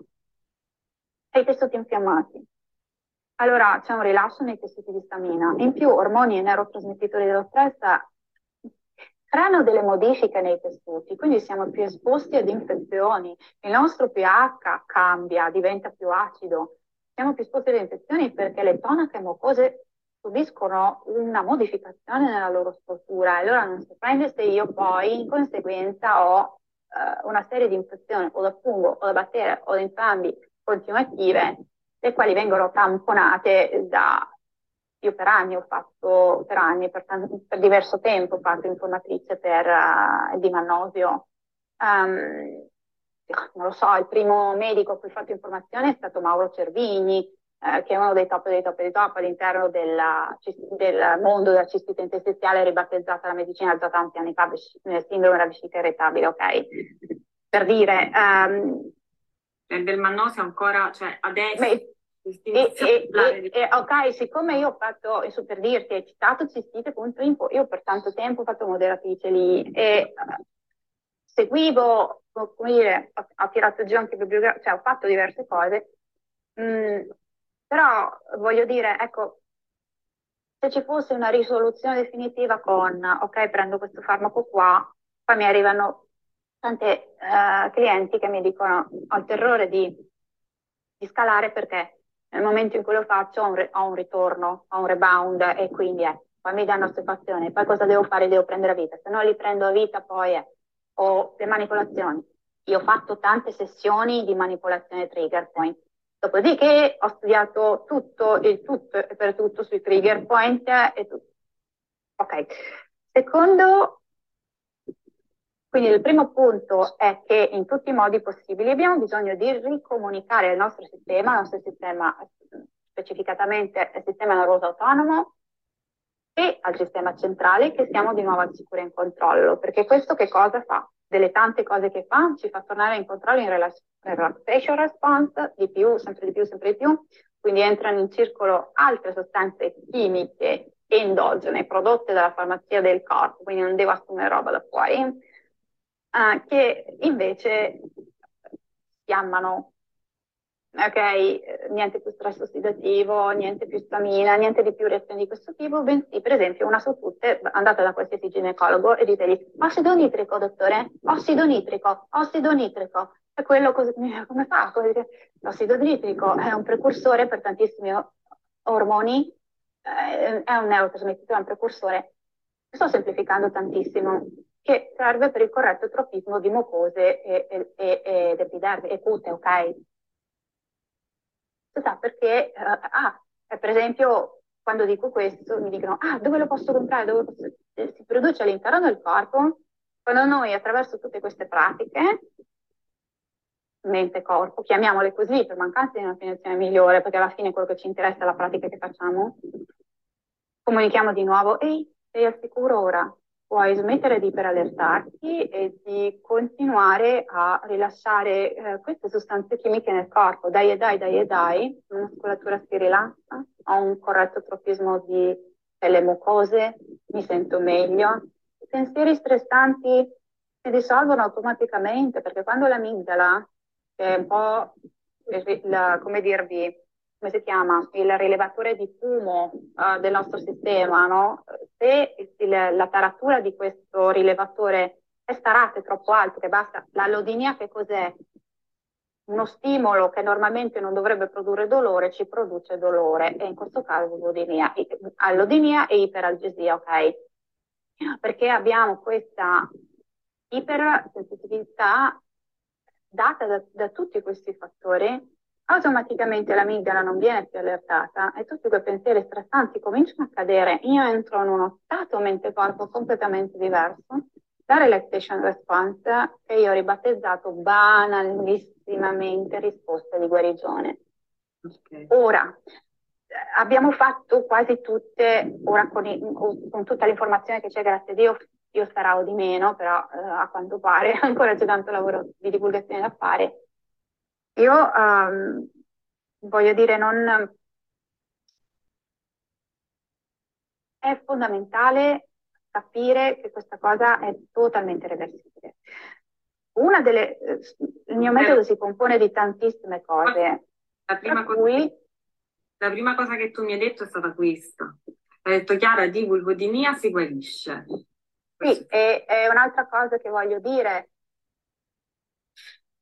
e i tessuti infiammati. Allora c'è un rilascio nei tessuti di stamina. In più ormoni e neurotrasmettitori dello stress creano delle modifiche nei tessuti, quindi siamo più esposti ad infezioni, il nostro pH cambia, diventa più acido, siamo più esposti alle infezioni perché le tonache mucose subiscono una modificazione nella loro struttura allora non si prende se io poi in conseguenza ho eh, una serie di infezioni o da fungo o da batteria o da entrambi continuative, le quali vengono tamponate da io per anni ho fatto, per anni, per, per diverso tempo ho fatto informatrice per uh, di Mannosio. Um, non lo so, il primo medico a cui ho fatto informazione è stato Mauro Cervini, eh, che è uno dei top dei top dei top all'interno della, del mondo della cistite interstiziale ribattezzata la medicina già tanti anni fa, sindrome della vescica irritabile, ok? Per dire, um, nel del Mannosi ancora, cioè adesso... Beh, e, e, e, e, ok, siccome io ho fatto, per dirti, hai citato cistite.info, io per tanto tempo ho fatto moderatrice lì e uh, seguivo, come dire, ho, ho, tirato giù anche bibliografia, cioè ho fatto diverse cose, mm, però voglio dire, ecco, se ci fosse una risoluzione definitiva con, ok, prendo questo farmaco qua, poi mi arrivano tante uh, clienti che mi dicono ho il terrore di, di, scalare perché nel momento in cui lo faccio ho un, ho un ritorno, ho un rebound e quindi è, poi mi danno ossefazione, poi cosa devo fare? Devo prendere a vita, se non li prendo a vita poi è, o le manipolazioni. Io ho fatto tante sessioni di manipolazione trigger point. Dopodiché ho studiato tutto il tutto e per tutto sui trigger point e tutto. Ok. Secondo quindi il primo punto è che in tutti i modi possibili abbiamo bisogno di ricomunicare il nostro sistema, il nostro sistema specificatamente il sistema nervoso autonomo e al sistema centrale che siamo di nuovo al sicuro in controllo, perché questo che cosa fa? Delle tante cose che fa, ci fa tornare in controllo in relaxation response, di più, sempre di più, sempre di più, quindi entrano in circolo altre sostanze chimiche endogene prodotte dalla farmacia del corpo, quindi non devo assumere roba da fuori, uh, che invece fiammano ok, niente più stress ossidativo, niente più stamina, niente di più reazioni di questo tipo, bensì per esempio una su tutte, andate da qualsiasi ginecologo e ditegli ossido nitrico dottore, ossido nitrico, ossido nitrico, e quello cos- come fa? L'ossido nitrico è un precursore per tantissimi ormoni, eh, è un neurotrasmettitore, è un precursore, sto semplificando tantissimo, che serve per il corretto tropismo di mucose e, e, ed epidermi e cute, ok? sa perché, uh, ah, per esempio, quando dico questo mi dicono, ah, dove lo posso comprare? Dove posso... Si produce all'interno del corpo. Quando noi attraverso tutte queste pratiche, mente-corpo, chiamiamole così per mancanza di una definizione migliore, perché alla fine quello che ci interessa è la pratica che facciamo, comunichiamo di nuovo, ehi, sei al sicuro ora, puoi smettere di iperallertarti e di continuare a rilasciare eh, queste sostanze chimiche nel corpo. Dai e dai, dai e dai, la muscolatura si rilassa, ho un corretto tropismo di, delle mucose, mi sento meglio. I pensieri stressanti si dissolvono automaticamente perché quando l'amigdala, che è un po', la, come dirvi, come si chiama, il rilevatore di fumo uh, del nostro sistema, no? Se il, la taratura di questo rilevatore è starata troppo alto, che basta, l'allodinia che cos'è? Uno stimolo che normalmente non dovrebbe produrre dolore ci produce dolore e in questo caso allodinia, allodinia e iperalgesia, ok? Perché abbiamo questa ipersensitività data da, da tutti questi fattori automaticamente l'amigdala non viene più allertata e tutti quei pensieri stressanti cominciano a cadere. Io entro in uno stato mente-corpo completamente diverso. La relaxation response, che io ho ribattezzato banalissimamente risposta di guarigione. Okay. Ora, abbiamo fatto quasi tutte, ora con, i, con tutta l'informazione che c'è, grazie a Dio, io starò di meno, però eh, a quanto pare ancora c'è tanto lavoro di divulgazione da fare io um, voglio dire, non... È fondamentale capire che questa cosa è totalmente reversibile. Una delle, il mio metodo si compone di tantissime cose. La prima, cosa, cui... la prima cosa che tu mi hai detto è stata questa. Hai detto Chiara, di vulvodinia si guarisce. Sì, e, e un'altra cosa che voglio dire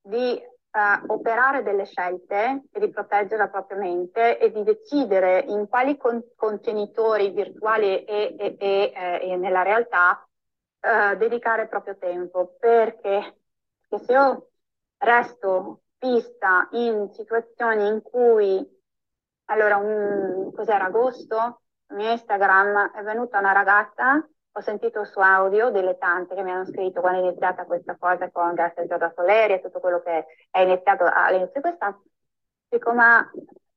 di uh, operare delle scelte e di proteggere la propria mente e di decidere in quali con- contenitori virtuali e, e, e, eh, e nella realtà uh, dedicare il proprio tempo. Perché? perché se io resto vista in situazioni in cui, allora, un, cos'era agosto? Su Instagram è venuta una ragazza ho sentito su audio delle tante che mi hanno scritto quando è iniziata questa cosa con Garcia Giorda Soleri e tutto quello che è iniziato all'inizio di quest'anno. Dico, ma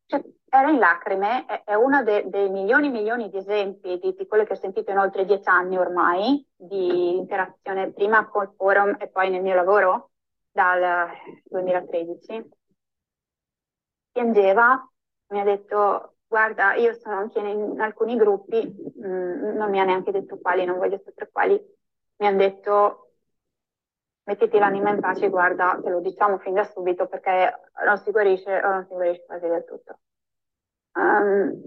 cioè, era in lacrime, è, è uno de, dei milioni e milioni di esempi di, di quello che ho sentito in oltre dieci anni ormai, di interazione prima col forum e poi nel mio lavoro dal 2013. Piangeva, mi ha detto guarda, io sono anche in alcuni gruppi, mh, mm, non mi ha neanche detto quali, non voglio sapere quali, mi hanno detto mettiti l'anima in pace, guarda, te lo diciamo fin da subito perché non si guarisce o non si guarisce quasi del tutto. Um,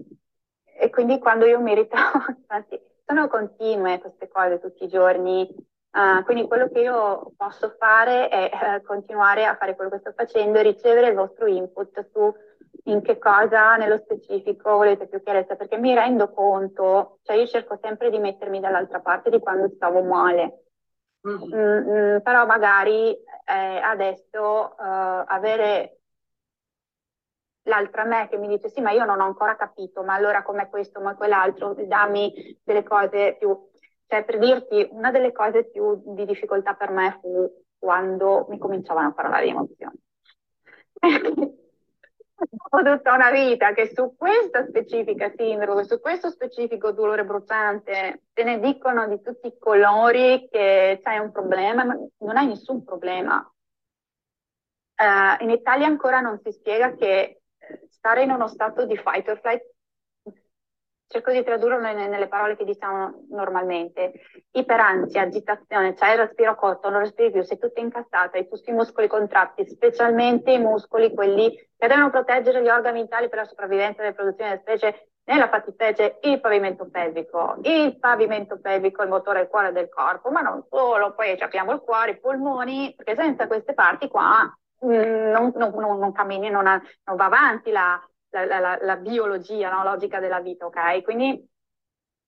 e quindi quando io mi ritrovo, anzi, sono continue queste cose tutti i giorni, uh, quindi quello che io posso fare è uh, continuare a fare quello che sto facendo e ricevere il vostro input su in che cosa nello specifico volete più chiarezza, perché mi rendo conto, cioè io cerco sempre di mettermi dall'altra parte di quando stavo male, mm-hmm. mm, mm, però magari eh, adesso uh, avere l'altra me che mi dice sì, ma io non ho ancora capito, ma allora com'è questo, ma quell'altro, dammi delle cose più... Cioè, per dirti, una delle cose più di difficoltà per me fu quando mi cominciavano a parlare di emozioni. tutta una vita che su questa specifica sindrome, su questo specifico dolore bruciante, te ne dicono di tutti i colori che c'hai un problema, ma non hai nessun problema. Uh, in Italia ancora non si spiega che stare in uno stato di fight or flight cerco di tradurlo nelle, parole che diciamo normalmente. Iperansia, agitazione, cioè il respiro corto, non respiri più, sei tutta incazzata, hai tutti i muscoli contratti, specialmente i muscoli, quelli che devono proteggere gli organi vitali per la sopravvivenza e la produzione delle specie, nella fattispecie il pavimento pelvico. Il pavimento pelvico è il motore del cuore del corpo, ma non solo, poi abbiamo il cuore, i polmoni, perché senza queste parti qua mm, non, non, non, non, cammini, non, non va avanti la, la, la, la biologia no? logica della vita, ok? Quindi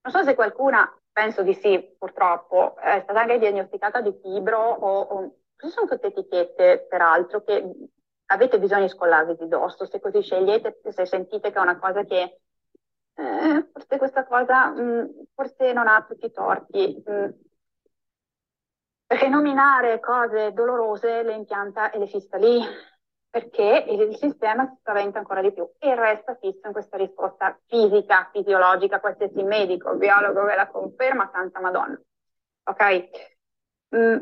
non so se qualcuna, penso di sì, purtroppo, è stata anche diagnosticata di fibro o, o ci sono tutte etichette, peraltro, che avete bisogno di scollarvi di dosso, se così scegliete, se sentite che è una cosa che eh, forse questa cosa mh, mm, forse non ha tutti i torti. Mh. Mm. Perché nominare cose dolorose le impianta e le fissa lì perché il sistema si spaventa ancora di più e resta fisso in questa risposta fisica, fisiologica, qualsiasi medico, biologo ve la conferma, santa madonna. Ok? Mm,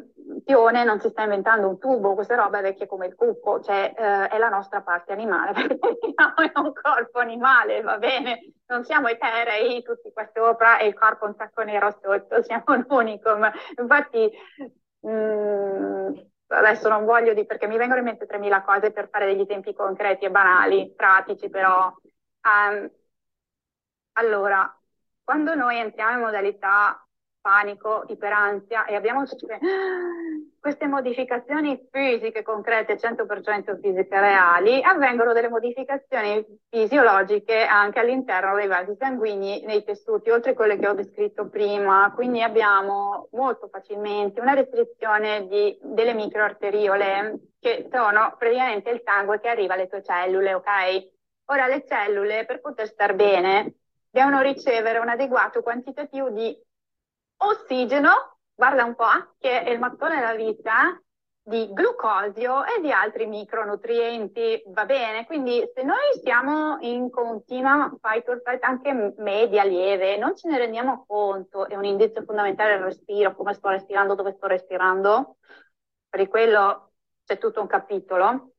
Pione non si sta inventando un tubo, questa roba è vecchia come il cucco, cioè eh, è la nostra parte animale, perché è un corpo animale, va bene? Non siamo eterei tutti qua sopra e il corpo un sacco nero sotto, siamo un unicum. Infatti, mm, adesso non voglio dire perché mi vengono in mente 3.000 cose per fare degli esempi concreti e banali, pratici però. Um, allora, quando noi entriamo in modalità panico, iperansia e abbiamo tutte queste modificazioni fisiche concrete, 100% fisiche reali, avvengono delle modificazioni fisiologiche anche all'interno dei vasi sanguigni, nei tessuti, oltre a quelle che ho descritto prima. Quindi abbiamo molto facilmente una restrizione di, delle microarteriole, che sono praticamente il sangue che arriva alle tue cellule, ok? Ora le cellule, per poter star bene, devono ricevere un adeguato quantitativo di ossigeno, guarda un po', che è il mattone della vita, di glucosio e di altri micronutrienti, va bene? Quindi se noi siamo in continua fight or flight, anche media, lieve, non ce ne rendiamo conto, è un indizio fondamentale del respiro, come sto respirando, dove sto respirando, per quello c'è tutto un capitolo.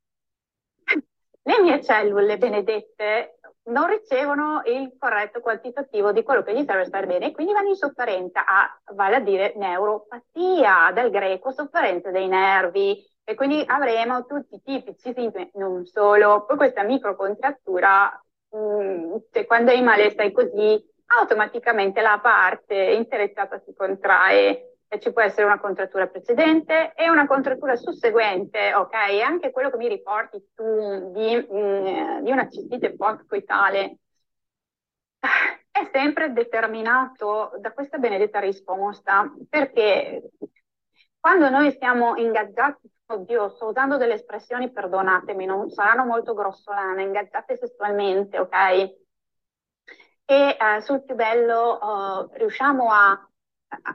Le mie cellule benedette non ricevono il corretto quantitativo di quello che gli serve stare bene e quindi vanno in sofferenza a, vale a dire, neuropatia, dal greco sofferenza dei nervi. E quindi avremo tutti i tipici sintomi, non solo, poi questa microcontrattura, mh, mm, cioè quando hai male stai così, automaticamente la parte interessata si contrae e ci può essere una contrattura precedente e una contrattura susseguente, ok? Anche quello che mi riporti tu di, mm, di una cistite post-coitale è sempre determinato da questa benedetta risposta, perché quando noi siamo ingaggiati, oddio, sto usando delle espressioni, perdonatemi, non saranno molto grossolane, ingaggiate sessualmente, ok? E eh, sul più bello uh, riusciamo a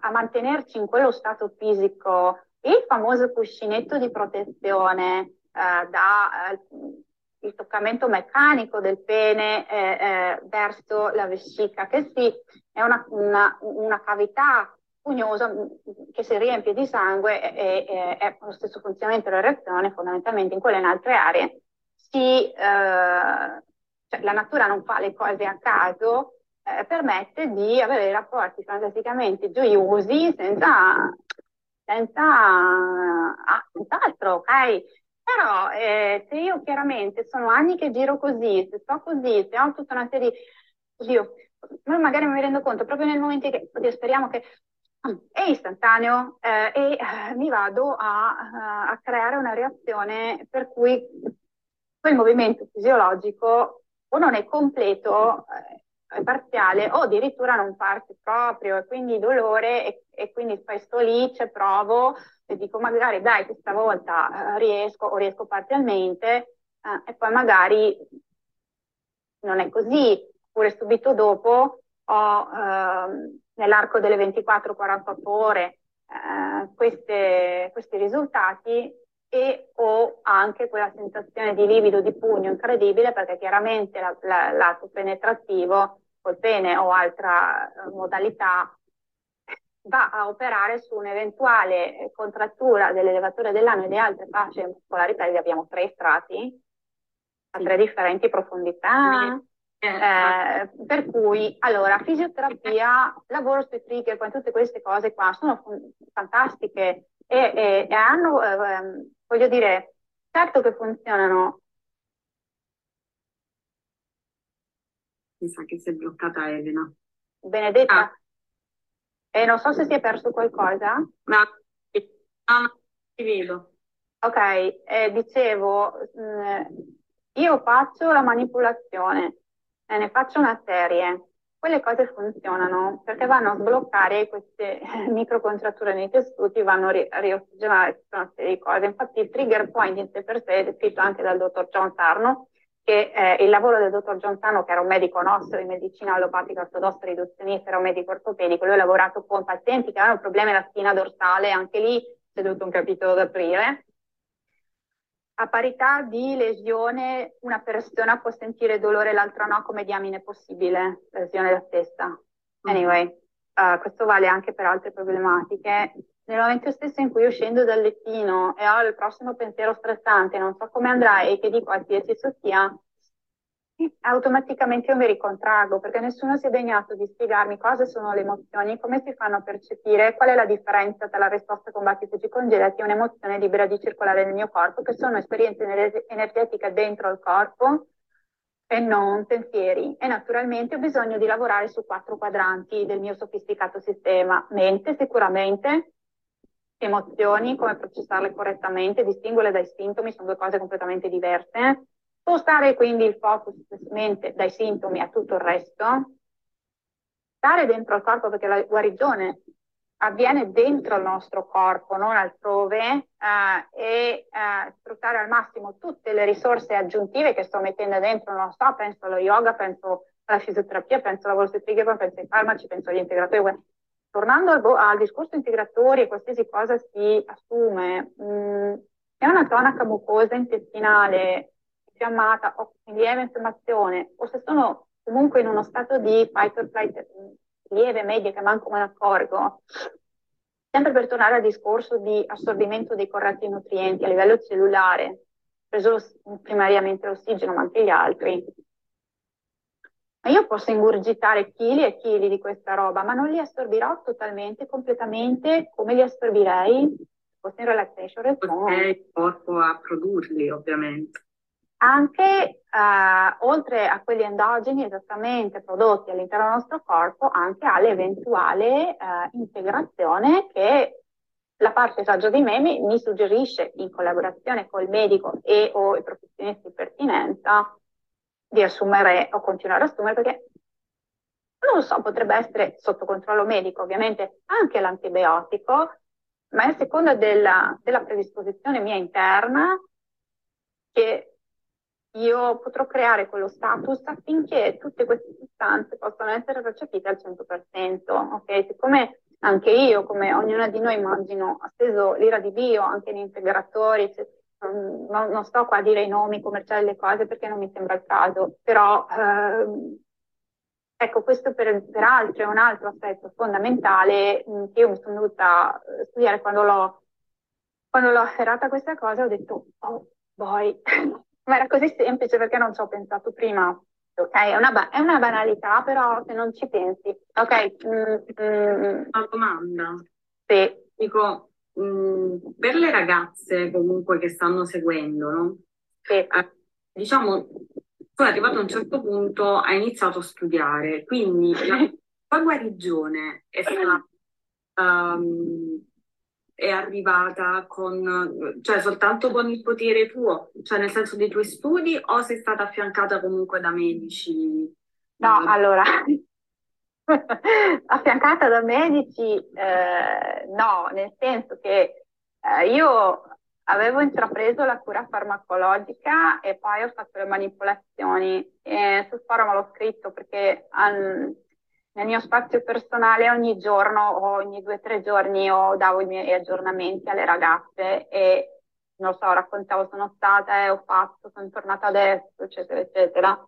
a mantenerci in quello stato fisico, il famoso cuscinetto di protezione eh, da eh, toccamento meccanico del pene eh, eh verso la vescica, che sì, è una, una, una cavità pugnosa mm, che si riempie di sangue e, e è lo stesso funzionamento della reazione fondamentalmente in quelle e in altre aree. Si, eh, cioè, la natura non fa le cose a caso, eh, permette di avere rapporti fantasticamente gioiosi senza, senza ah, senz'altro, ok? Però eh, se io chiaramente sono anni che giro così, se sto così, se ho tutta una serie di... Oddio, magari mi rendo conto proprio nel momento che, oddio, speriamo che è istantaneo eh, e eh, mi vado a, a, creare una reazione per cui quel movimento fisiologico o non è completo eh, parziale o addirittura non parte proprio e quindi dolore e, e quindi poi sto lì, ci provo e dico magari dai questa volta eh, riesco o riesco parzialmente eh, e poi magari non è così, oppure subito dopo ho eh, nell'arco delle 24-48 ore eh, queste, questi risultati e ho anche quella sensazione di livido di pugno incredibile perché chiaramente la, la, l'atto penetrativo col pene o altra eh, modalità va a operare su un'eventuale contrattura dell'elevatore dell'ano e di altre fasce muscolari, perché abbiamo tre strati a tre differenti profondità. Eh, eh, per cui, allora, fisioterapia, lavoro sui trigger, tutte queste cose qua sono fantastiche e, e, e hanno, eh, voglio dire, certo che funzionano. Mi sa che si è bloccata Elena. Benedetta? Ah. E non so se si è perso qualcosa. No, no, ti vedo. Ok, eh, dicevo, mh, mm, io faccio la manipolazione, e ne faccio una serie. Quelle cose funzionano perché vanno a sbloccare queste microcontratture nei tessuti, vanno a ri- riossigenare tutta una serie di cose. Infatti il trigger point in sé per sé è descritto anche dal dottor John Sarno, che eh, il lavoro del dottor John Sarno, che era un medico nostro di medicina allopatica ortodossa riduzionista, era un medico ortopedico, lui ha lavorato con pazienti che avevano problemi alla spina dorsale, anche lì c'è tutto un capitolo da aprire, a parità di lesione una persona può sentire dolore e l'altra no, come diamine è possibile, lesione da testa. Mm. Anyway, uh, questo vale anche per altre problematiche. Nel momento stesso in cui io scendo dal lettino e ho il prossimo pensiero stressante, non so come andrà e che dico a chi si sia, automaticamente io mi ricontraggo perché nessuno si è degnato di spiegarmi cosa sono le emozioni, come si fanno a percepire, qual è la differenza tra la risposta con battiti congelati e un'emozione libera di circolare nel mio corpo, che sono esperienze energetiche dentro il corpo e non pensieri. E naturalmente ho bisogno di lavorare su quattro quadranti del mio sofisticato sistema. Mente sicuramente, emozioni, come processarle correttamente, distinguerle dai sintomi, sono due cose completamente diverse spostare quindi il focus dai sintomi a tutto il resto, stare dentro il corpo perché la guarigione avviene dentro il nostro corpo, non altrove, eh, e eh, sfruttare al massimo tutte le risorse aggiuntive che sto mettendo dentro, non so, penso allo yoga, penso alla fisioterapia, penso alla trigger, penso ai farmaci, penso agli integratori. Tornando al, al discorso integratori, qualsiasi cosa si assume, mh, mm, è una tonaca mucosa intestinale infiammata o in lieve infiammazione o se sono comunque in uno stato di fight or flight lieve, media, che manco me ne accorgo, sempre per tornare al discorso di assorbimento dei corretti nutrienti a livello cellulare, preso primariamente l'ossigeno ma anche gli altri, ma io posso ingurgitare chili e chili di questa roba, ma non li assorbirò totalmente, completamente come li assorbirei? Fosse in relaxation response. Perché il corpo a produrli, ovviamente anche eh, oltre a quelli endogeni esattamente prodotti all'interno del nostro corpo, anche all'eventuale eh, integrazione che la parte saggio di me mi, mi, suggerisce in collaborazione col medico e o i professionisti di pertinenza di assumere o continuare ad assumere perché non lo so, potrebbe essere sotto controllo medico ovviamente anche l'antibiotico, ma è a seconda della, della predisposizione mia interna che io potrò creare quello status affinché tutte queste sostanze possano essere recepite al 100%, ok? Siccome anche io, come ognuna di noi immagino, ha steso l'ira di Dio anche in integratori, cioè, non, non, sto qua a dire i nomi commerciali delle cose perché non mi sembra il caso, però ehm, ecco, questo per, peraltro è un altro aspetto fondamentale mh, che io mi sono dovuta eh, studiare quando l'ho, quando l'ho afferrata questa cosa, ho detto, oh boy, ma era così semplice perché non ci ho pensato prima. Ok, è una, ba- è una banalità, però se non ci pensi. Ok. Mm, mm, una domanda. Sì. Dico, mm, per le ragazze comunque che stanno seguendo, no? Sì. Eh, diciamo, tu arrivato a un certo punto hai iniziato a studiare, quindi la tua guarigione è stata um, è arrivata con, cioè soltanto con il potere tuo, cioè nel senso dei tuoi studi o sei stata affiancata comunque da medici? No, eh, allora, affiancata da medici, eh, no, nel senso che eh, io avevo intrapreso la cura farmacologica e poi ho fatto le manipolazioni e sul forum l'ho scritto perché um, nel mio spazio personale ogni giorno ogni due o tre giorni io davo i miei aggiornamenti alle ragazze e non so, raccontavo sono stata e ho fatto, sono tornata adesso, eccetera, eccetera.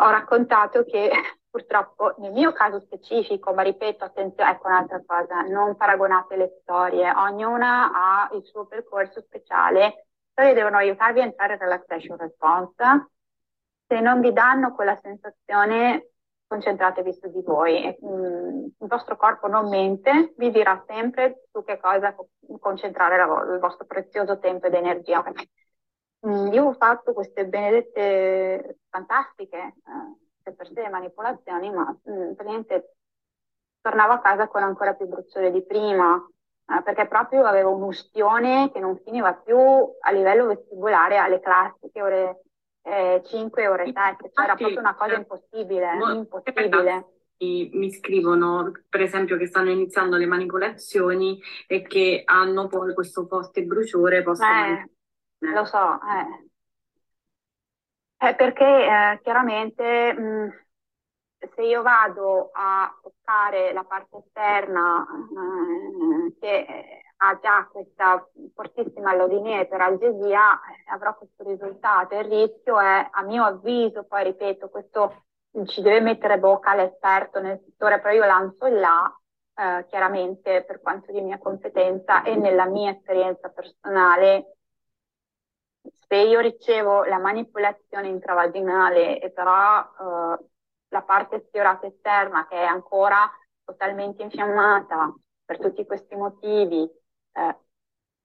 Ho raccontato che purtroppo nel mio caso specifico, ma ripeto, attenzione, ecco un'altra cosa, non paragonate le storie, ognuna ha il suo percorso speciale, le storie devono aiutarvi a entrare in relaxation response se non vi danno quella sensazione, concentratevi su di voi. Mm, il vostro corpo non mente, vi dirà sempre su che cosa concentrare la, il vostro prezioso tempo ed energia. Mm, io ho fatto queste benedette fantastiche, eh, per sé manipolazioni, ma mm, praticamente tornavo a casa con ancora più bruciore di prima, eh, perché proprio avevo un'ustione che non finiva più a livello vestibulare alle classiche ore eh, 5 ore 7, cioè era proprio una cosa impossibile, impossibile. Mi scrivono, per esempio, che stanno iniziando le manipolazioni e che hanno poi questo forte bruciore. Possono... Eh, lo so, eh. Eh, perché eh, chiaramente mh, se io vado a toccare la parte esterna eh, che ha già questa fortissima allolinea per algesia, eh, avrò questo risultato. Il rischio è, a mio avviso, poi ripeto, questo ci deve mettere bocca l'esperto nel settore, però io lancio là, eh, chiaramente per quanto di mia competenza e nella mia esperienza personale, se io ricevo la manipolazione intravaginale e però eh, la parte sfiorata esterna che è ancora totalmente infiammata per tutti questi motivi, eh,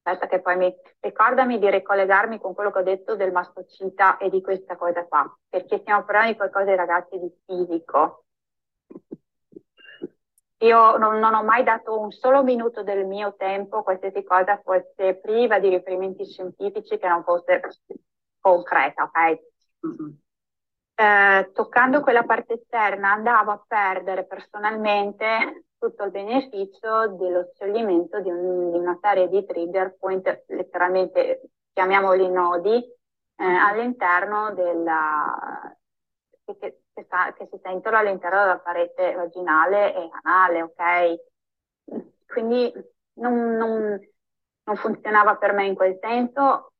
aspetta che poi mi ricordami di ricollegarmi con quello che ho detto del mastocita e di questa cosa qua, perché stiamo parlando di qualcosa ragazzi di fisico. Io non, non, ho mai dato un solo minuto del mio tempo, qualsiasi cosa fosse priva di riferimenti scientifici che non fosse concreta, ok? Mm-hmm. Eh, toccando quella parte esterna andavo a perdere personalmente tutto il beneficio dello scioglimento di, un, di una serie di trigger point, letteralmente chiamiamoli nodi, eh, all'interno della, che, che, che, si sentono all'interno della parete vaginale e anale, ok? Quindi non, non, non funzionava per me in quel senso,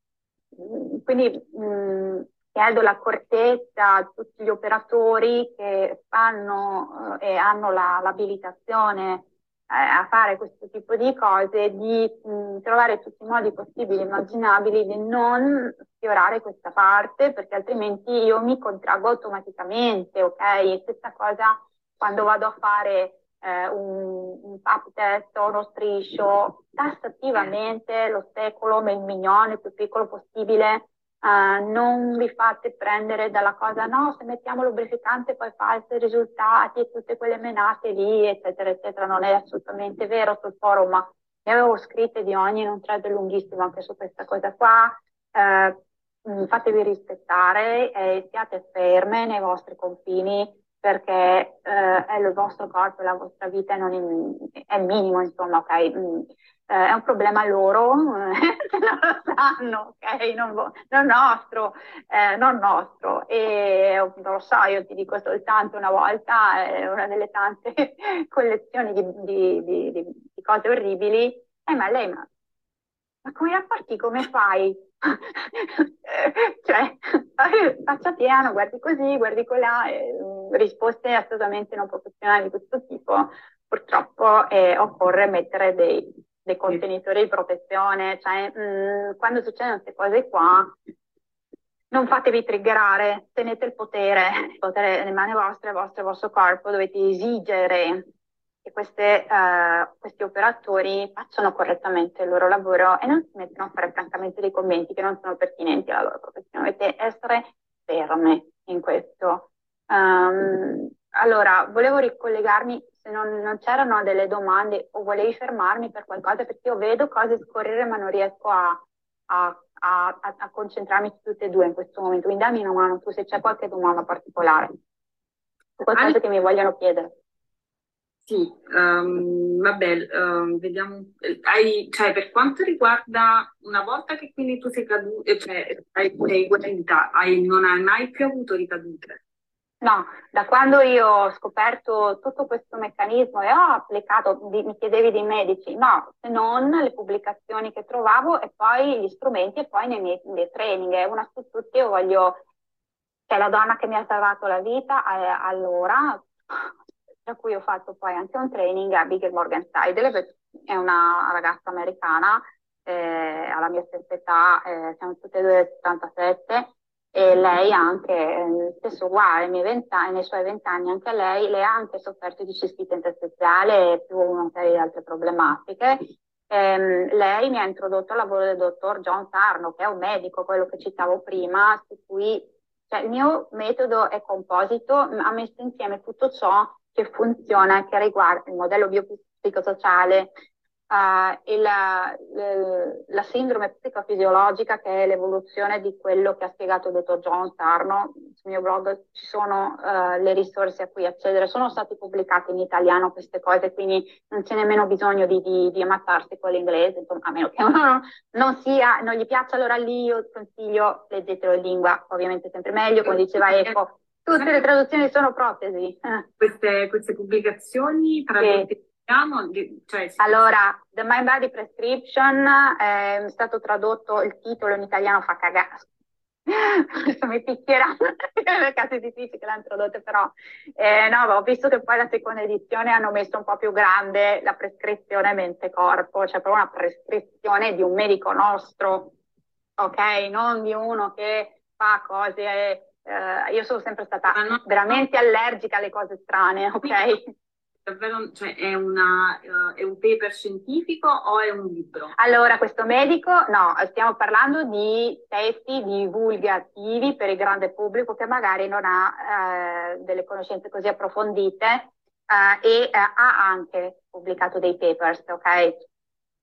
quindi mh, chiedo l'accortezza a tutti gli operatori che fanno eh, e hanno la, l'abilitazione eh, a fare questo tipo di cose, di mh, trovare tutti i modi possibili e immaginabili di non sfiorare questa parte, perché altrimenti io mi contraggo automaticamente, ok? E stessa cosa quando vado a fare eh, un, un pap test o uno striscio, tassativamente lo secolo, il mignone, più piccolo possibile, Uh, non vi fate prendere dalla cosa no, se mettiamo lubrificante poi falso i risultati e tutte quelle menate lì, eccetera, eccetera. Non è assolutamente vero sul forum, ma ne avevo scritte di ogni, non thread lunghissimo anche su questa cosa qua. Uh, fatevi rispettare e siate ferme nei vostri confini perché uh, è il vostro corpo, la vostra vita, non è il minimo, insomma, ok? Mm eh, è un problema loro, eh, non lo sanno, ok? Non, non nostro, eh, non nostro. E non lo so, io ti dico soltanto una volta, è una delle tante collezioni di, di, di, di cose orribili, eh, ma lei, ma, ma come rapporti, come fai? cioè, faccia piano, guardi così, guardi colà, eh, risposte assolutamente non professionali di questo tipo, purtroppo eh, occorre mettere dei, dei contenitori di protezione, cioè mh, mm, quando succedono queste cose qua, non fatevi triggerare, tenete il potere, il potere nelle mani vostre, il vostro, il vostro corpo, dovete esigere che queste, uh, questi operatori facciano correttamente il loro lavoro e non si mettano a fare francamente dei commenti che non sono pertinenti alla loro professione, dovete essere ferme in questo. Um, allora, volevo ricollegarmi se non, non, c'erano delle domande o volevi fermarmi per qualcosa, perché io vedo cose scorrere ma non riesco a, a, a, a concentrarmi su tutte e due in questo momento. Quindi dammi una mano tu se c'è qualche domanda particolare, qualcosa allora, che mi vogliono chiedere. Sì, um, vabbè, um, vediamo. Hai, cioè, per quanto riguarda una volta che quindi tu sei caduta, cioè hai, sei guarita, hai, non hai mai più avuto ricadute? No, da quando io ho scoperto tutto questo meccanismo e ho applicato, di, mi chiedevi dei medici, no, se non le pubblicazioni che trovavo e poi gli strumenti e poi nei miei, nei training. Una su tutti io voglio, cioè la donna che mi ha salvato la vita eh, allora, da cui ho fatto poi anche un training a Abigail Morgensteidel, è una ragazza americana, eh, alla mia stessa età, eh, siamo tutte e due 77 e lei anche, eh, stesso uguale, nei, suoi vent'anni anche lei, lei ha anche sofferto di cistite e più una serie di altre problematiche. Ehm, lei mi ha introdotto al lavoro del dottor John Sarno, che è un medico, quello che citavo prima, su cui cioè, il mio metodo è composito, ha messo insieme tutto ciò che funziona, che riguarda il modello biopsicosociale, uh, e la, le, la, sindrome psicofisiologica che è l'evoluzione di quello che ha spiegato il dottor John Sarno. Sul mio blog ci sono uh, le risorse a cui accedere, sono stati pubblicati in italiano queste cose, quindi non c'è nemmeno bisogno di, di, di ammazzarsi con l'inglese, insomma, a meno che uno non, sia, non gli piaccia, allora lì io consiglio, leggetelo in lingua, ovviamente sempre meglio, come diceva Eco. Tutte le traduzioni sono protesi. Queste, queste pubblicazioni tradotte sì cioè, sì. Allora, The My Body Prescription è stato tradotto, il titolo in italiano fa cagare. Adesso mi picchieranno le case editrici che l'hanno tradotto, però eh, no, ho visto che poi la seconda edizione hanno messo un po' più grande la prescrizione mente-corpo, cioè proprio una prescrizione di un medico nostro, ok? Non di uno che fa cose... Eh, io sono sempre stata veramente allergica alle cose strane, ok? Davvero, cioè è, una, uh, è un paper scientifico o è un libro? Allora, questo medico, no, stiamo parlando di testi divulgativi per il grande pubblico che magari non ha uh, delle conoscenze così approfondite uh, e ha anche pubblicato dei papers, ok?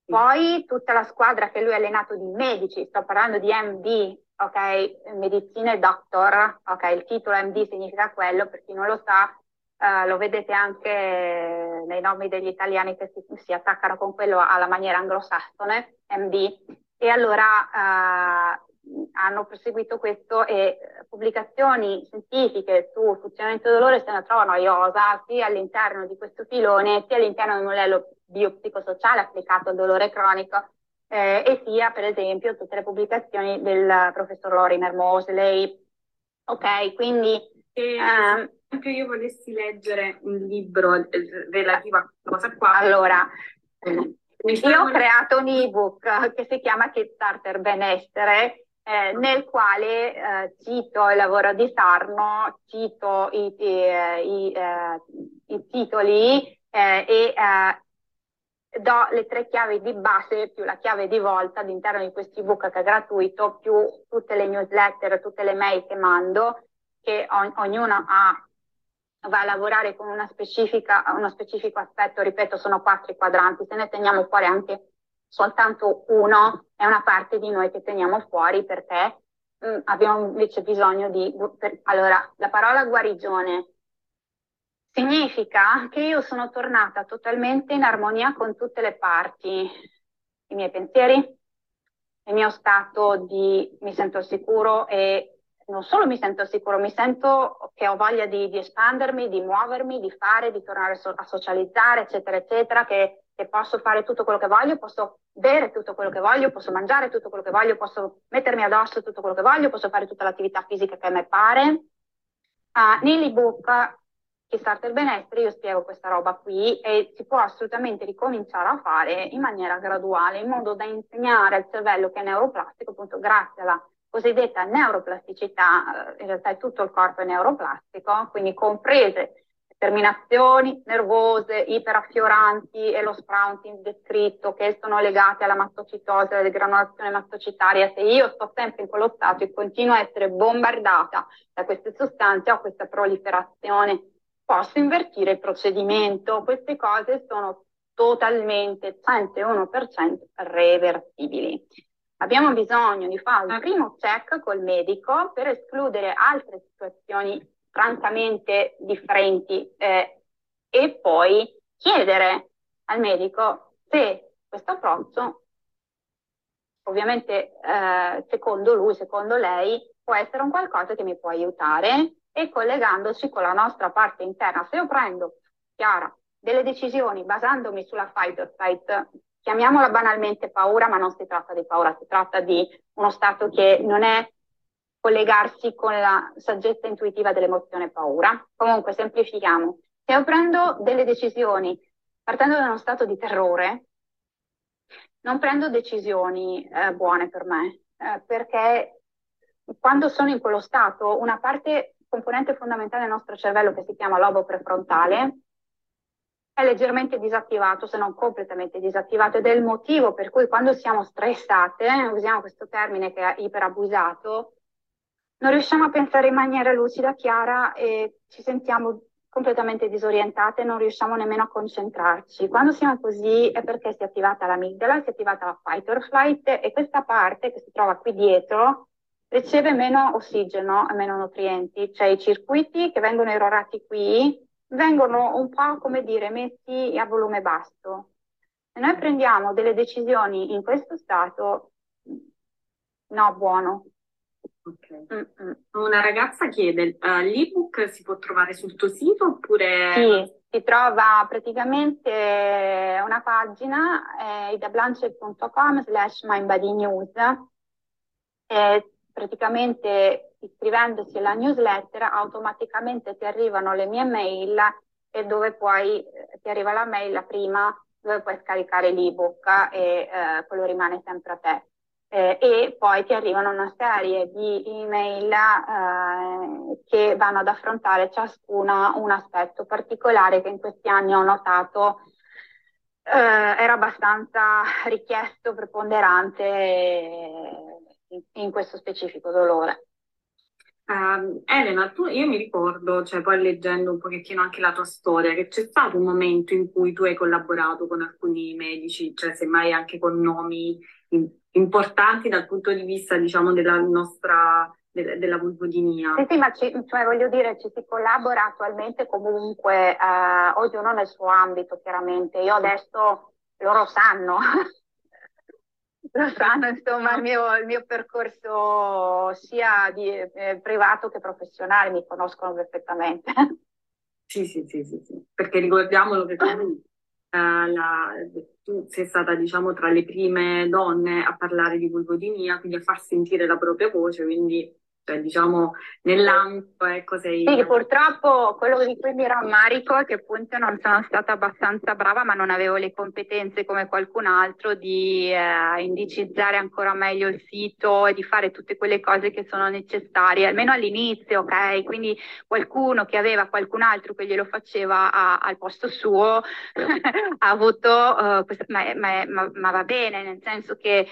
Poi tutta la squadra che lui ha allenato di medici, sto parlando di MD, ok? Medicina e doctor, ok? Il titolo MD significa quello, per chi non lo sa, Uh, lo vedete anche nei nomi degli italiani che si, si, attaccano con quello alla maniera anglosassone, MD, e allora uh, hanno proseguito questo e pubblicazioni scientifiche sul funzionamento del dolore se ne trovano a IOSA sia all'interno di questo filone sia all'interno del modello biopsicosociale applicato al dolore cronico eh, e sia per esempio tutte le pubblicazioni del professor Lorimer Mosley. Ok, quindi... E... Uh, anche io volessi leggere un libro eh, relativo a questa cosa qua. Allora, io ho creato un ebook che si chiama Kickstarter Benessere, eh, nel quale eh, cito il lavoro di Sarno, cito i, i, i, eh, i titoli eh, e eh, do le tre chiavi di base più la chiave di volta all'interno di questo ebook che è gratuito, più tutte le newsletter, tutte le mail che mando, che on- ognuna ha va a lavorare con una specifica, uno specifico aspetto, ripeto, sono quattro quadranti, se ne teniamo fuori anche soltanto uno, è una parte di noi che teniamo fuori perché mh, mm, abbiamo invece bisogno di... Per, allora, la parola guarigione significa che io sono tornata totalmente in armonia con tutte le parti, i miei pensieri, il mio stato di mi sento sicuro e non solo mi sento sicuro, mi sento che ho voglia di, di espandermi, di muovermi, di fare, di tornare so- a socializzare, eccetera, eccetera, che, che, posso fare tutto quello che voglio, posso bere tutto quello che voglio, posso mangiare tutto quello che voglio, posso mettermi addosso tutto quello che voglio, posso fare tutta l'attività fisica che a me pare. Uh, nell'ebook Chi starta il benessere io spiego questa roba qui e si può assolutamente ricominciare a fare in maniera graduale, in modo da insegnare al cervello che è neuroplastico, appunto grazie alla cosiddetta neuroplasticità, eh, in realtà è tutto il corpo è neuroplastico, quindi comprese terminazioni nervose, iperaffioranti e lo sprouting descritto che sono legate alla mastocitosi, alla degranulazione mastocitaria. Se io sto sempre in quello stato e continuo a essere bombardata da queste sostanze o questa proliferazione, posso invertire il procedimento. Queste cose sono totalmente 101% reversibili. Abbiamo bisogno di fare un primo check col medico per escludere altre situazioni francamente differenti eh, e poi chiedere al medico se questo approccio, ovviamente eh, secondo lui, secondo lei, può essere un qualcosa che mi può aiutare e collegandoci con la nostra parte interna. Se io prendo, Chiara, delle decisioni basandomi sulla fight or flight chiamiamola banalmente paura, ma non si tratta di paura, si tratta di uno stato che non è collegarsi con la saggezza intuitiva dell'emozione paura. Comunque, semplifichiamo. Se io prendo delle decisioni partendo da uno stato di terrore, non prendo decisioni eh, buone per me, eh, perché quando sono in quello stato, una parte componente fondamentale del nostro cervello che si chiama lobo prefrontale è leggermente disattivato, se non completamente disattivato, ed è il motivo per cui quando siamo stressate, usiamo questo termine che è iperabusato, non riusciamo a pensare in maniera lucida, chiara e ci sentiamo completamente disorientate, non riusciamo nemmeno a concentrarci. Quando siamo così è perché si è attivata l'amigdala, si è attivata la fight or flight e questa parte che si trova qui dietro riceve meno ossigeno e meno nutrienti, cioè i circuiti che vengono irrorati qui vengono un po' come dire messi a volume basso. Se noi prendiamo delle decisioni in questo stato, no, buono. Okay. Una ragazza chiede, uh, l'ebook si può trovare sul tuo sito oppure... Sì, si trova praticamente una pagina, eh, idablanche.com slash mindbodynews, eh, praticamente iscrivendosi alla newsletter automaticamente ti arrivano le mie mail e dove poi eh, ti arriva la mail prima dove puoi scaricare l'ebook e eh, quello rimane sempre a te. Eh, e poi ti arrivano una serie di email eh, che vanno ad affrontare ciascuna un aspetto particolare che in questi anni ho notato eh, era abbastanza richiesto, preponderante in, in questo specifico dolore. Uh, Elena, tu, io mi ricordo, cioè poi leggendo un pochettino anche la tua storia, che c'è stato un momento in cui tu hai collaborato con alcuni medici, cioè semmai anche con nomi in, importanti dal punto di vista, diciamo, della nostra, de, della vulvodinia. Sì, sì, ma ci, cioè, voglio dire, ci si collabora attualmente comunque, uh, ognuno nel suo ambito, chiaramente. Io adesso, loro sanno, lo sanno, insomma, il mio, il mio percorso sia di, eh, privato che professionale, mi conoscono perfettamente. Sì, sì, sì, sì, sì. perché ricordiamolo che tu, eh, la, tu sei stata, diciamo, tra le prime donne a parlare di vulvodinia, quindi a far sentire la propria voce, quindi cioè, diciamo nell'ambito, ecco, sei... Sì, purtroppo quello di cui mi rammarico è che appunto non sono stata abbastanza brava, ma non avevo le competenze come qualcun altro di eh, indicizzare ancora meglio il sito e di fare tutte quelle cose che sono necessarie, almeno all'inizio, ok? Quindi qualcuno che aveva qualcun altro che glielo faceva a, al posto suo ha avuto, uh, questa, ma, ma, ma, ma, va bene, nel senso che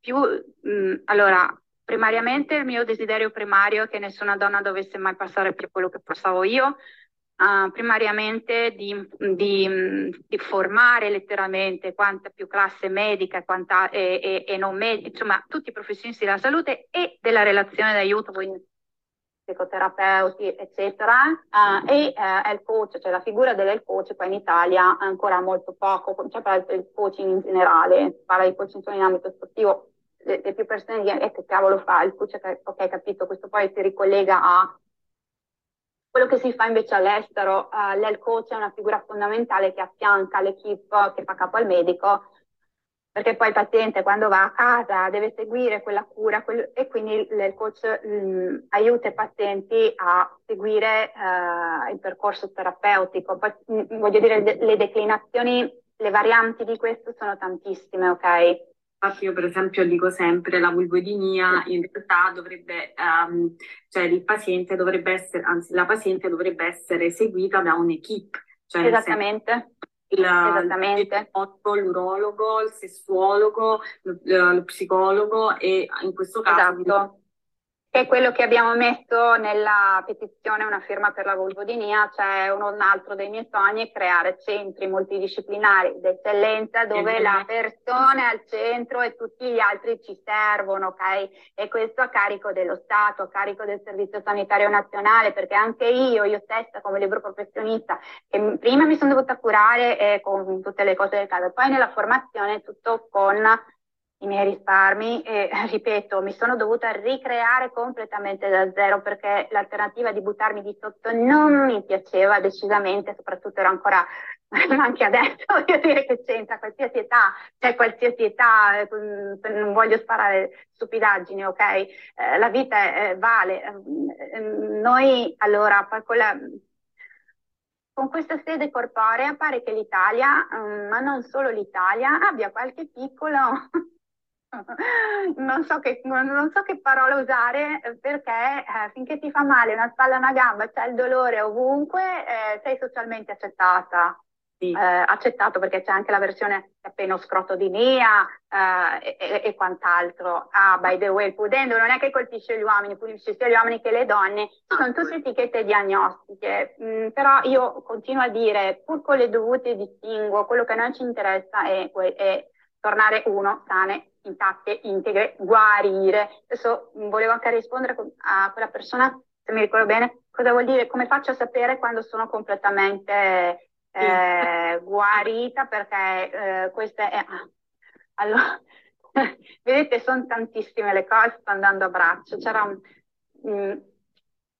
più, mh, allora, primariamente il mio desiderio primario è che nessuna donna dovesse mai passare per quello che passavo io, uh, primariamente di, di, di, formare letteralmente quanta più classe medica quanta, e, e, e, non medica, insomma tutti i professionisti della salute e della relazione d'aiuto, quindi psicoterapeuti, eccetera, uh, e uh, il coach, cioè la figura del coach qua in Italia ancora molto poco, cioè parla del coaching in generale, parla di coaching in ambito sportivo, le, le più persone dicono, eh, che cavolo fa il coach, ok, capito, questo poi si ricollega a quello che si fa invece all'estero. Uh, l'health coach è una figura fondamentale che affianca l'equipe che fa capo al medico, perché poi il paziente quando va a casa deve seguire quella cura quel, e quindi il coach mh, mm, aiuta i pazienti a seguire uh, il percorso terapeutico. Poi, mh, mm, voglio dire, le declinazioni, le varianti di questo sono tantissime, ok? Infatti io per esempio dico sempre la vulvodinia in realtà dovrebbe, um, cioè il paziente dovrebbe essere, anzi la paziente dovrebbe essere seguita da un'equipe. Cioè Esattamente. Il, Esattamente. l'urologo, il sessuologo, lo, lo, psicologo e in questo caso esatto che è quello che abbiamo messo nella petizione Una firma per la vulvodinia, cioè uno, un altro dei miei sogni è creare centri multidisciplinari d'eccellenza dove la persona è al centro e tutti gli altri ci servono, ok? E questo a carico dello Stato, a carico del Servizio Sanitario Nazionale, perché anche io, io stessa come libro professionista, che prima mi sono dovuta curare eh, con tutte le cose del caso, poi nella formazione tutto con i miei risparmi e ripeto, mi sono dovuta ricreare completamente da zero perché l'alternativa di buttarmi di sotto non mi piaceva decisamente, soprattutto era ancora, ma anche adesso voglio dire che c'entra qualsiasi età, cioè qualsiasi età, eh, non voglio sparare stupidaggini, ok? Eh, la vita eh, vale. Noi allora, con la, con questa sede corporea pare che l'Italia, mm, ma non solo l'Italia, abbia qualche piccolo non, so che, non, so che, parola usare perché eh, finché ti fa male una spalla, una gamba, c'è il dolore ovunque, eh, sei socialmente accettata. Sì. Eh, accettato perché c'è anche la versione appena scroto di Nia eh, e, e, quant'altro. Ah, by the way, il pudendo non è che colpisce gli uomini, pulisce sia gli uomini che le donne, sono tutte etichette diagnostiche. Mm, però io continuo a dire, pur con le dovute distinguo, quello che a noi ci interessa è, è tornare uno sane, intatte, integre, guarire. Adesso volevo anche rispondere a quella persona, se mi ricordo bene, cosa vuol dire, come faccio a sapere quando sono completamente eh, guarita, perché eh, queste è... Ah, allora, vedete, sono tantissime le cose, sto andando a braccio. C'era un, mm,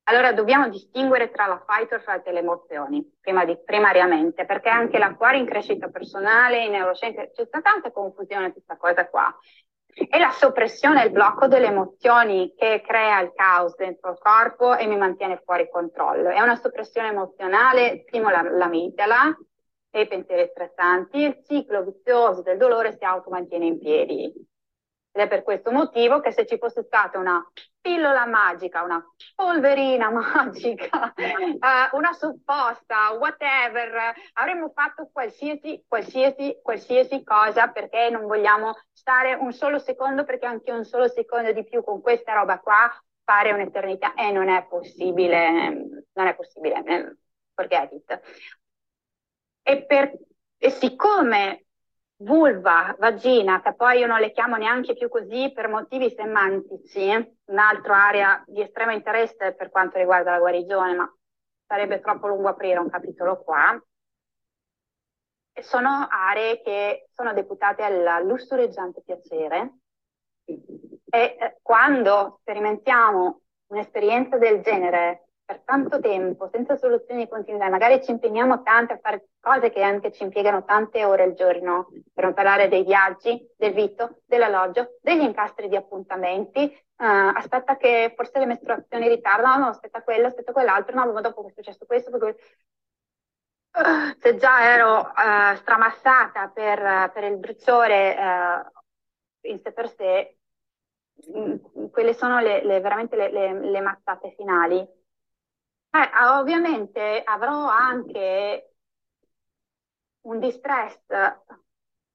allora dobbiamo distinguere tra la fight or flight e le emozioni, di, primariamente, perché anche l'acquario in crescita personale, in neuroscienze, c'è stata tanta confusione questa cosa qua. È la soppressione, il blocco delle emozioni che crea il caos dentro il corpo e mi mantiene fuori controllo. È una soppressione emozionale, stimola l'amigdala e i pensieri stressanti, il ciclo vizioso del dolore si automantiene in piedi. Ed è per questo motivo che se ci fosse stata una pillola magica, una polverina magica, uh, una supposta, whatever, avremmo fatto qualsiasi, qualsiasi, qualsiasi cosa perché non vogliamo stare un solo secondo, perché anche un solo secondo di più con questa roba qua fare un'eternità e non è possibile, non è possibile, eh, forget it. E, per, e siccome vulva, vagina, che poi io non le chiamo neanche più così per motivi semantici, un'altra area di estremo interesse per quanto riguarda la guarigione, ma sarebbe troppo lungo aprire un capitolo qua. Sono aree che sono deputate al lussureggiante piacere e eh, quando sperimentiamo un'esperienza del genere per tanto tempo, senza soluzioni di continuità, magari ci impegniamo tanto a fare cose che anche ci impiegano tante ore al giorno, per non parlare dei viaggi, del vitto, dell'alloggio, degli incastri di appuntamenti, uh, aspetta che forse le mestruazioni ritardano, no, aspetta quello, aspetta quell'altro, no, dopo è successo questo, perché... Uh, se già ero uh, stramassata per, per, il bruciore in sé per sé, mm, quelle sono le, le, veramente le, le, le mazzate finali eh, ovviamente avrò anche un distress,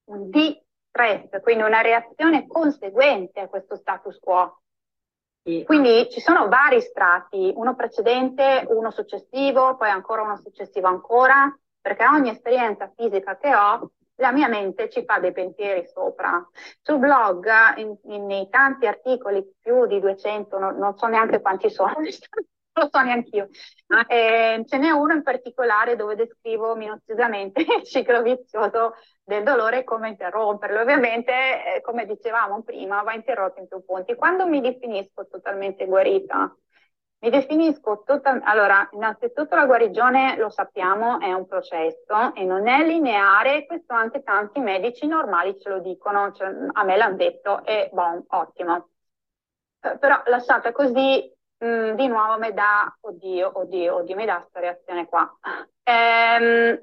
un distress, quindi una reazione conseguente a questo status quo. Quindi ci sono vari strati, uno precedente, uno successivo, poi ancora uno successivo ancora, perché ogni esperienza fisica che ho, la mia mente ci fa dei pensieri sopra. Sul blog, in, in, nei tanti articoli, più di 200, non, non so neanche quanti sono, lo so neanche io. Ah. Eh, ce n'è uno in particolare dove descrivo minuziosamente il ciclo vizioso del dolore e come interromperlo. Ovviamente, eh, come dicevamo prima, va interrotto in più punti. Quando mi definisco totalmente guarita, mi definisco totalmente... Allora, innanzitutto la guarigione, lo sappiamo, è un processo e non è lineare, questo anche tanti medici normali ce lo dicono, cioè, a me l'hanno detto e bon, ottimo. Eh, però lasciata così Mm, di nuovo mi dà, oddio, oddio, oddio, mi dà questa reazione qua. Ehm,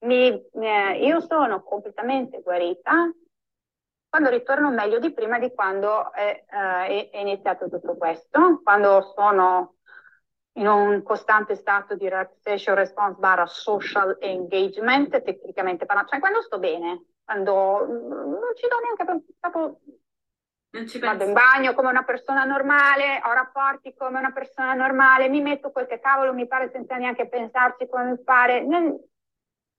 mi, eh, io sono completamente guarita quando ritorno meglio di prima di quando è, eh, è, iniziato tutto questo, quando sono in un costante stato di relaxation response barra social engagement, tecnicamente parlando, cioè quando sto bene, quando mm, non ci do neanche proprio Vado in bagno come una persona normale, ho rapporti come una persona normale, mi metto quel che cavolo mi pare senza neanche pensarci come mi pare. Non...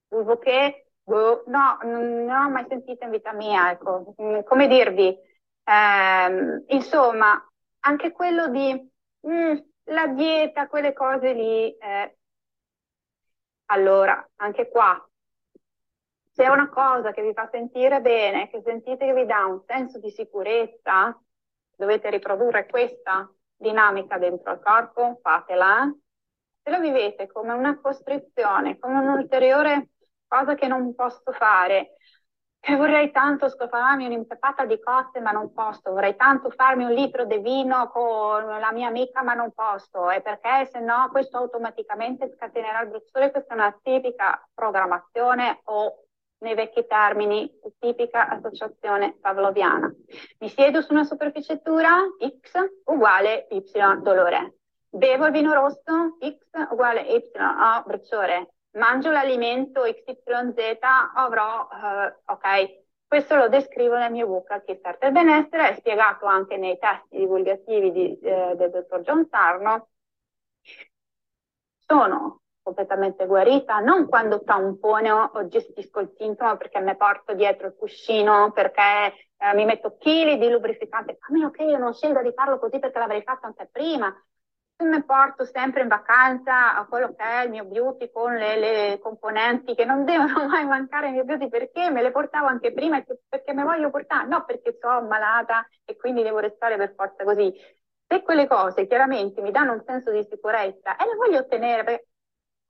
Uso che, boh, no, non, non ho mai sentito in vita mia, ecco. Mm, come dirvi, eh, insomma, anche quello di mm, la dieta, quelle cose lì. Eh. Allora, anche qua, se è una cosa che vi fa sentire bene, che sentite che vi dà un senso di sicurezza, dovete riprodurre questa dinamica dentro il corpo, fatela. Se lo vivete come una costrizione, come un'ulteriore cosa che non posso fare, che vorrei tanto scoparmi un'impepata di coste ma non posso, vorrei tanto farmi un litro di vino con la mia amica ma non posso, e perché se no questo automaticamente scatenerà il bruciore, questa è una tipica programmazione o nei vecchi termini, tipica associazione pavloviana. Mi siedo su una superficie dura, X uguale Y dolore. Bevo il vino rosso, X uguale Y, ho bruciore. Mangio l'alimento XYZ, avrò, uh, ok, questo lo descrivo nel mio book Al Kickstarter del benessere, è spiegato anche nei testi divulgativi di, eh, del dottor John Sarno. Sono completamente guarita, non quando tampono o gestisco il sintomo perché mi porto dietro il cuscino, perché eh, mi metto chili di lubrificante. A meno che io non scelga di farlo così perché l'avrei fatto anche prima. Mi porto sempre in vacanza a quello che è il mio beauty con le, le componenti che non devono mai mancare nel mio beauty perché me le portavo anche prima e perché me voglio portare, no perché sono malata e quindi devo restare per forza così. Se quelle cose chiaramente mi danno un senso di sicurezza e le voglio ottenere,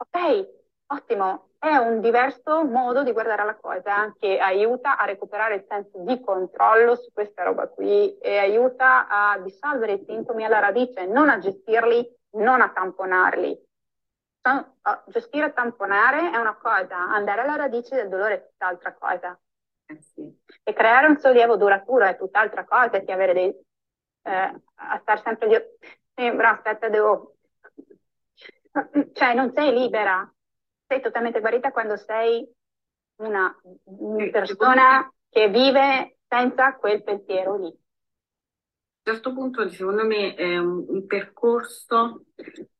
ok, ottimo, è un diverso modo di guardare alla cosa che aiuta a recuperare il senso di controllo su questa roba qui e aiuta a dissolvere i sintomi alla radice, non a gestirli, non a tamponarli. Gestire e tamponare è una cosa, andare alla radice del dolore è tutt'altra cosa. Eh sì. E creare un sollievo duraturo è tutt'altra cosa che avere dei... Eh, a stare sempre. Sì, però aspetta, devo cioè non sei libera, sei totalmente guarita quando sei una, una persona che vive senza quel pensiero lì. A un certo punto, secondo me, è un, un percorso,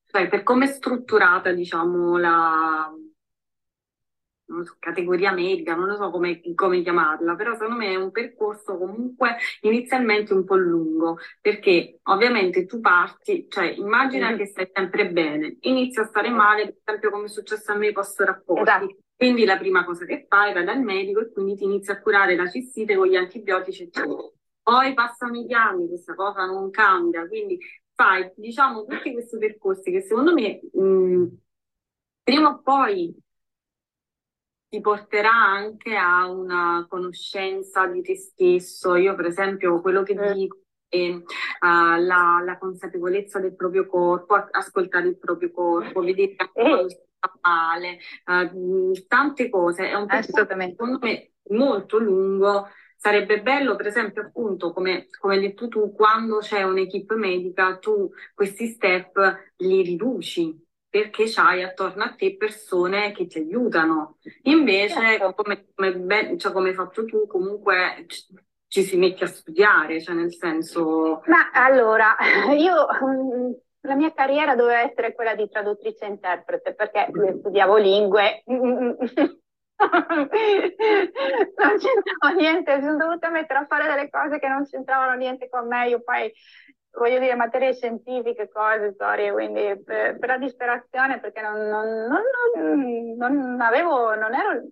cioè per come è strutturata, diciamo, la, so, categoria medica, non lo so come, come, chiamarla, però secondo me è un percorso comunque inizialmente un po' lungo, perché ovviamente tu parti, cioè immagina mm. che stai sempre bene, inizi a stare male, per esempio come è successo a me post rapporti. Esatto. Quindi la prima cosa che fai, vai dal medico e quindi ti inizi a curare la cistite con gli antibiotici, eccetera. Poi passano i anni, questa cosa non cambia, quindi fai, diciamo, tutti questi percorsi che secondo me mh, prima o poi ti porterà anche a una conoscenza di te stesso. Io, per esempio, quello che mm. dico è uh, la, la, consapevolezza del proprio corpo, ascoltare il proprio corpo, vedere quando sta male, uh, tante cose. È un percorso, secondo me, molto lungo. Sarebbe bello, per esempio, appunto, come, come hai detto tu, quando c'è un'equipe medica, tu questi step li riduci perché c'hai attorno a te persone che ti aiutano. Invece, certo. come, come, ben, cioè, come hai fatto tu, comunque ci, ci si mette a studiare, cioè nel senso... Ma allora, io la mia carriera doveva essere quella di traduttrice e interprete perché studiavo lingue. non c'entrava niente, mi sono dovuta mettere a fare delle cose che non c'entravano niente con me. Io poi voglio dire, materie scientifiche, cose, storie, quindi per, per la disperazione, perché non, non, non, non, avevo, non ero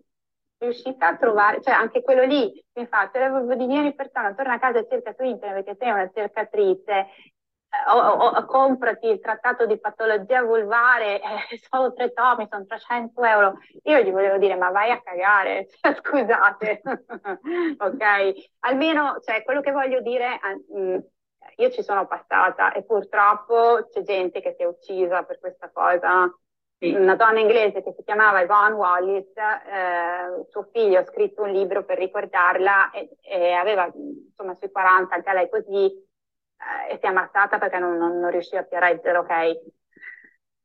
riuscita a trovare, cioè anche quello lì, infatti, avevo di vieni persona, torna a casa e cerca su internet perché sei una cercatrice, eh, o, o, o, comprati il trattato di patologia vulvare, eh, solo tre tomi, sono 300 euro. Io gli volevo dire, ma vai a cagare, cioè, scusate, ok? Almeno, cioè, quello che voglio dire, eh, io ci sono passata e purtroppo c'è gente che si è uccisa per questa cosa. Sì. Una donna inglese che si chiamava Yvonne Wallis, eh, suo figlio ha scritto un libro per ricordarla e, e aveva insomma sui 40, anche lei così, eh, e si è ammazzata perché non, non, non riusciva più a reggere, ok?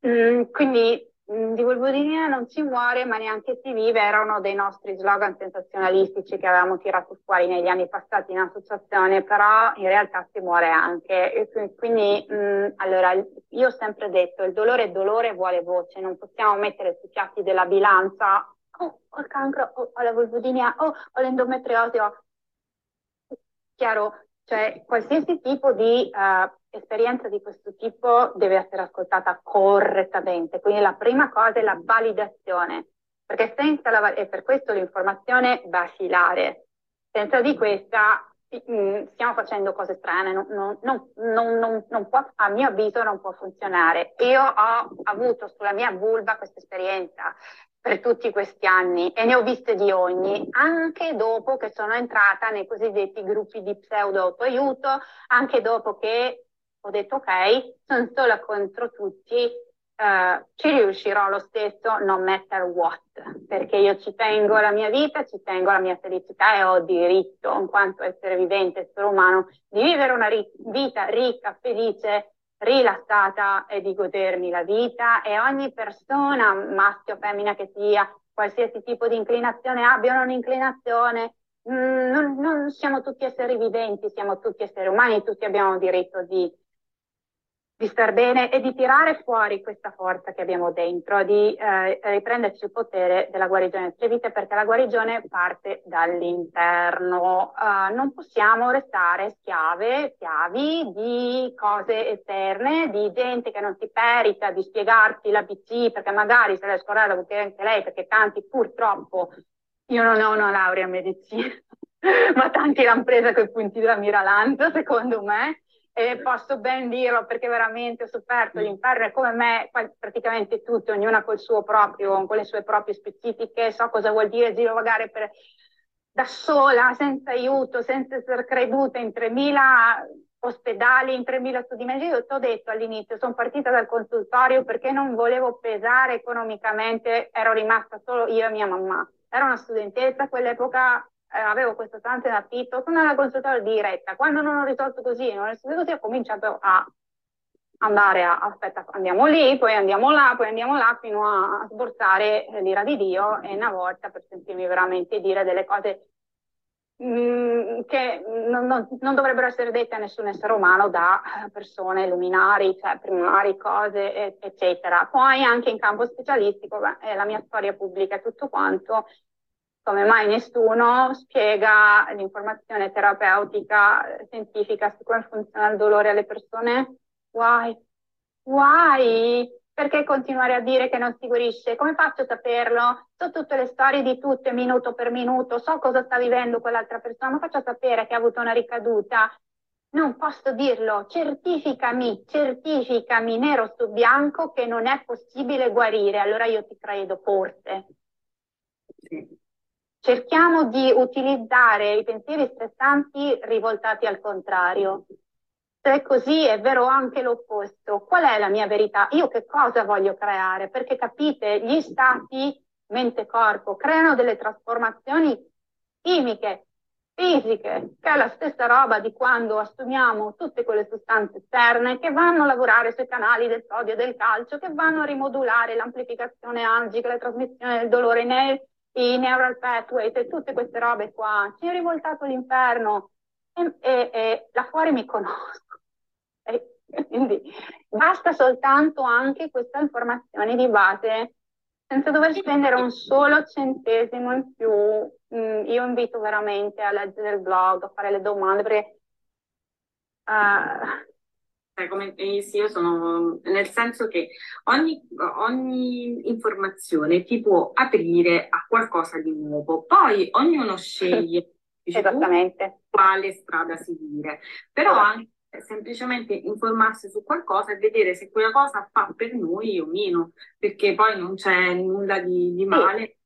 Mm, quindi di Volvodinina non si muore ma neanche si vive era uno dei nostri slogan sensazionalistici che avevamo tirato fuori negli anni passati in associazione, però in realtà si muore anche. Quindi, mh, mm, allora, io ho sempre detto, il dolore è dolore vuole voce, non possiamo mettere sui piatti della bilancia, oh, ho il cancro, oh, ho la volvodinia, oh, ho l'endometriosi. Chiaro, cioè qualsiasi tipo di uh, esperienza di questo tipo deve essere ascoltata correttamente. Quindi la prima cosa è la validazione, perché senza la, e per questo l'informazione basilare. Senza di questa mm, stiamo facendo cose strane, non, non, non, non, può, a mio avviso non può funzionare. Io ho avuto sulla mia vulva questa esperienza per tutti questi anni e ne ho viste di ogni, anche dopo che sono entrata nei cosiddetti gruppi di pseudo autoaiuto, anche dopo che ho detto ok, sono sola contro tutti, Uh, ci riuscirò lo stesso, no matter what, perché io ci tengo alla mia vita, ci tengo alla mia felicità e ho diritto, in quanto essere vivente, essere umano, di vivere una ri- vita ricca, felice, rilassata e di godermi la vita. E ogni persona, maschio o femmina che sia, qualsiasi tipo di inclinazione abbia un'inclinazione, mm, non, non siamo tutti esseri viventi, siamo tutti esseri umani, tutti abbiamo diritto di di star bene e di tirare fuori questa forza che abbiamo dentro, di eh, riprenderci il potere della guarigione delle vite, perché la guarigione parte dall'interno. Uh, non possiamo restare schiave, schiavi di cose esterne, di gente che non si perita di spiegarti l'ABC, perché magari se l'è scordata vuol dire anche lei, perché tanti purtroppo, io non ho una laurea in medicina, ma tanti l'hanno presa con i punti della Miralanza, secondo me, e posso ben dirlo perché veramente ho sofferto l'inferno e come me praticamente tutti, ognuna col suo proprio, con le sue proprie specifiche, so cosa vuol dire girovagare per, da sola, senza aiuto, senza essere creduta in 3.000 ospedali, in 3.000 studi medici. Io ti ho detto all'inizio, sono partita dal consultorio perché non volevo pesare economicamente, ero rimasta solo io e mia mamma. Era una studentessa, a quell'epoca eh, avevo questo tante in affitto, sono andata al consultorio diretta. Quando non ho risolto così, non ho risolto così, ho cominciato a andare a, aspetta, andiamo lì, poi andiamo là, poi andiamo là, fino a, sborsare l'ira di Dio e una volta per sentirmi veramente dire delle cose mm, che non, non, non, dovrebbero essere dette a nessun essere umano da persone luminari, cioè primari, cose, eccetera. Poi anche in campo specialistico, beh, la mia storia pubblica e tutto quanto, come mai nessuno spiega l'informazione terapeutica scientifica su come funziona il dolore alle persone? Why? Why? Perché continuare a dire che non si guarisce? Come faccio a saperlo? So tutte le storie di tutte, minuto per minuto, so cosa sta vivendo quell'altra persona, ma faccio sapere che ha avuto una ricaduta. Non posso dirlo, certificami, certificami nero su bianco che non è possibile guarire, allora io ti credo forse. Sì cerchiamo di utilizzare i pensieri stressanti rivoltati al contrario. Se è così, è vero anche l'opposto. Qual è la mia verità? Io che cosa voglio creare? Perché capite, gli stati mente-corpo creano delle trasformazioni chimiche, fisiche, che è la stessa roba di quando assumiamo tutte quelle sostanze esterne che vanno a lavorare sui canali del sodio e del calcio, che vanno a rimodulare l'amplificazione angica, la trasmissione del dolore nei i neural pathways e tutte queste robe qua, ci è rivoltato l'inferno e, e, e là fuori mi conosco. E, quindi basta soltanto anche questa informazione di base senza dover spendere un solo centesimo in più. Mm, io invito veramente a leggere il blog, a fare le domande perché uh, come, sì, io sono nel senso che ogni, ogni, informazione ti può aprire a qualcosa di nuovo, poi ognuno sceglie Esattamente. quale strada seguire, però esatto. anche semplicemente informarsi su qualcosa e vedere se quella cosa fa per noi o meno, perché poi non c'è nulla di, di male.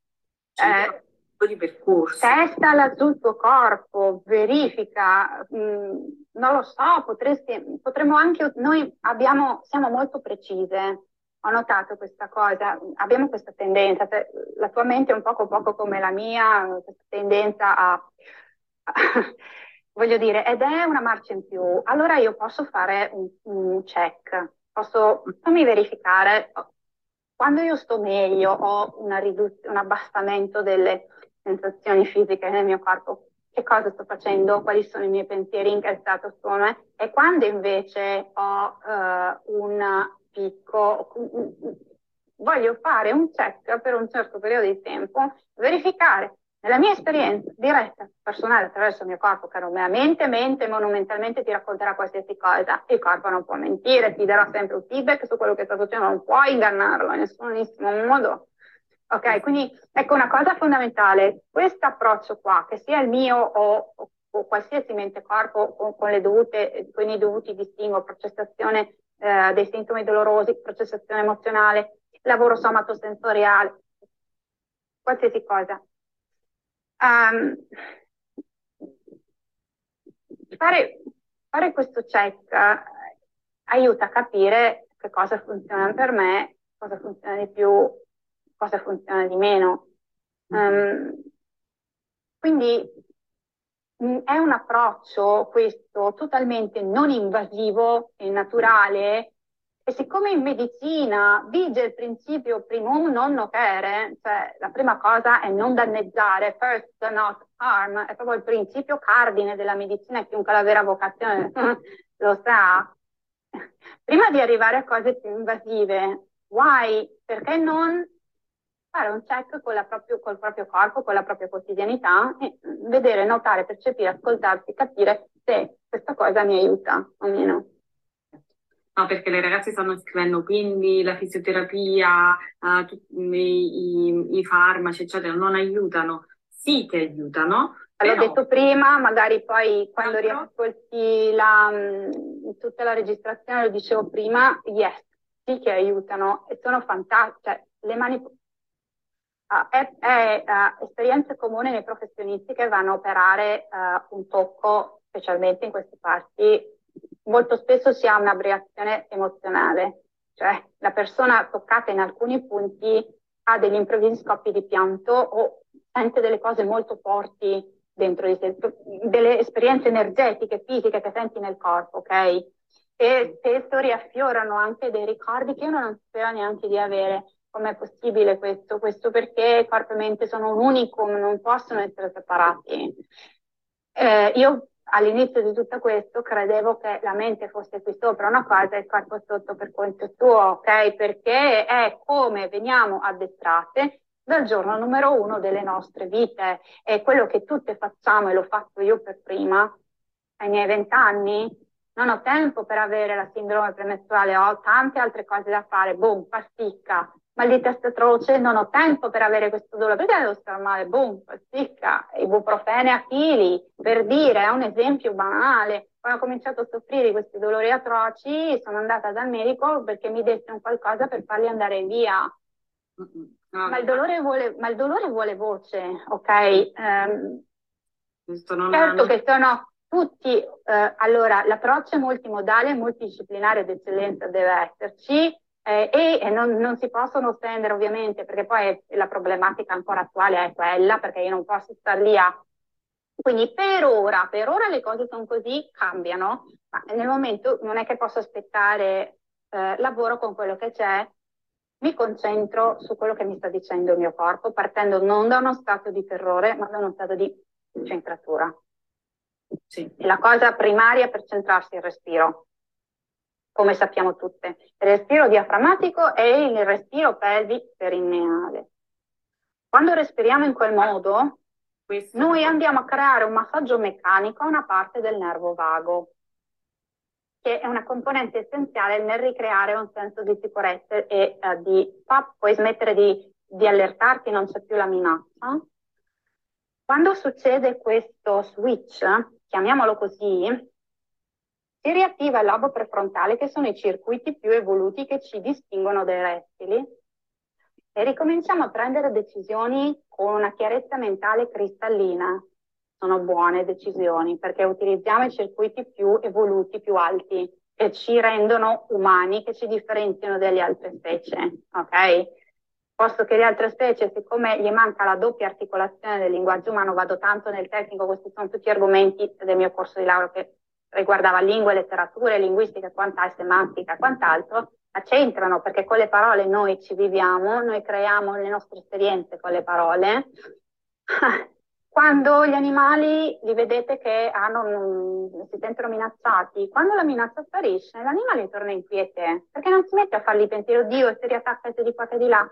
Sì. Eh, di percorso. Testala sul tuo corpo, verifica, mh, mm, non lo so, potresti, potremmo anche, noi abbiamo, siamo molto precise, ho notato questa cosa, abbiamo questa tendenza, la tua mente è un poco poco come la mia, questa tendenza a, voglio dire, ed è una marcia in più, allora io posso fare un, un check, posso, fammi verificare, quando io sto meglio, ho una riduz- un abbassamento delle sensazioni fisiche nel mio corpo, che cosa sto facendo, quali sono i miei pensieri, in che stato sono, e quando invece ho uh, un picco, voglio fare un check per un certo periodo di tempo, verificare nella mia esperienza diretta, personale, attraverso il mio corpo, che mente, mente, monumentalmente ti racconterà qualsiasi cosa, il corpo non può mentire, ti darà sempre un feedback su quello che sta succedendo, non puoi ingannarlo in nessunissimo modo. Ok, quindi ecco una cosa fondamentale, questo approccio qua, che sia il mio o, o qualsiasi mente corpo con, con, le dovute, con i dovuti distinguo, processazione eh, dei sintomi dolorosi, processazione emozionale, lavoro somatosensoriale, qualsiasi cosa. Um, fare, fare questo check aiuta a capire che cosa funziona per me cosa funziona di più, cosa funziona di meno. Um, quindi mm, è un approccio questo totalmente non invasivo e naturale e siccome in medicina vige il principio primum non nocere, cioè la prima cosa è non danneggiare, first not harm, è proprio il principio cardine della medicina, chiunque la vera vocazione lo sa. Prima di arrivare a cose più invasive, why? Perché non fare un check con proprio, col proprio corpo, con la propria quotidianità e vedere, notare, percepire, ascoltarsi, capire se questa cosa mi aiuta o meno. No, perché le ragazze stanno scrivendo quindi la fisioterapia, uh, tutti i, i, farmaci, eccetera, non aiutano. Sì che aiutano. L'ho detto prima, magari poi quando riascolti la, tutta la registrazione, lo dicevo prima, yes, sì che aiutano e sono fantastiche. Cioè, le mani, è, è uh, esperienza comune nei professionisti che vanno a operare uh, un tocco, specialmente in queste parti. Molto spesso si ha un'abbreazione emozionale, cioè la persona toccata in alcuni punti ha degli improvvisi scoppi di pianto o sente delle cose molto forti dentro di sé, delle esperienze energetiche, fisiche che senti nel corpo, ok? E spesso riaffiorano anche dei ricordi che uno non sapeva neanche di avere com'è possibile questo? Questo perché corpo e mente sono un unicum, non possono essere separati. Eh, io all'inizio di tutto questo credevo che la mente fosse qui sopra una cosa e il corpo sotto per conto suo, ok? Perché è come veniamo addestrate dal giorno numero uno delle nostre vite. E quello che tutte facciamo, e l'ho fatto io per prima, ai miei vent'anni, non ho tempo per avere la sindrome premestruale, ho tante altre cose da fare, boom, pasticca, mal di testa atroce, non ho tempo per avere questo dolore, perché devo stare male? Boom, pasticca, ibuprofene a chili, per dire, è un esempio banale. Quando ho cominciato a soffrire questi dolori atroci, sono andata dal medico perché mi desse un qualcosa per farli andare via. No. Ma, il vuole, ma, il dolore vuole, voce, ok? Um, certo che sono tutti, eh, allora l'approccio è multimodale, multidisciplinare d'eccellenza deve esserci, eh, e, non, non, si possono stendere ovviamente perché poi la problematica ancora attuale è quella perché io non posso stare lì a... Quindi per ora, per ora le cose sono così, cambiano, ma nel momento non è che posso aspettare, eh, lavoro con quello che c'è, mi concentro su quello che mi sta dicendo il mio corpo, partendo non da uno stato di terrore, ma da uno stato di centratura. Sì. La cosa primaria per centrarsi è il respiro come sappiamo tutte. Il respiro diaframmatico e il respiro pelvi-perineale. Quando respiriamo in quel modo, noi andiamo a creare un massaggio meccanico a una parte del nervo vago, che è una componente essenziale nel ricreare un senso di sicurezza e uh, di pa, puoi smettere di, di allertarti, non c'è più la minaccia. Quando succede questo switch, chiamiamolo così, si riattiva il lobo prefrontale, che sono i circuiti più evoluti che ci distinguono dai rettili, e ricominciamo a prendere decisioni con una chiarezza mentale cristallina. Sono buone decisioni perché utilizziamo i circuiti più evoluti, più alti, che ci rendono umani, che ci differenziano dalle altre specie, ok? Posto che le altre specie, siccome gli manca la doppia articolazione del linguaggio umano, vado tanto nel tecnico, questi sono tutti argomenti del mio corso di laurea che riguardava lingue, letterature, linguistica, quant'altro, semantica, quant'altro, c'entrano perché con le parole noi ci viviamo, noi creiamo le nostre esperienze con le parole. Quando gli animali li vedete che hanno, si sentono minacciati, quando la minaccia sparisce, l'animale torna in quiete, perché non si mette a fargli pensiero, oddio, si riattacca e si di qua e di là,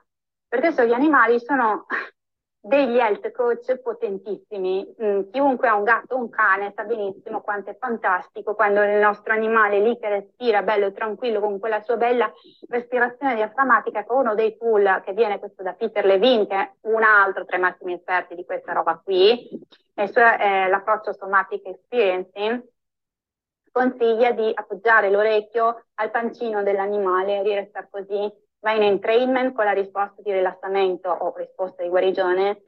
perché so, gli animali sono degli health coach potentissimi. Mm, chiunque ha un gatto o un cane sa benissimo quanto è fantastico quando il nostro animale lì che respira bello e tranquillo con quella sua bella respirazione diaframmatica con uno dei tool che viene questo da Peter Levine, che è un altro tra i massimi esperti di questa roba qui, e cioè eh, l'approccio somatic experiencing, consiglia di appoggiare l'orecchio al pancino dell'animale e di restare così va in entrainment con la risposta di rilassamento o risposta di guarigione,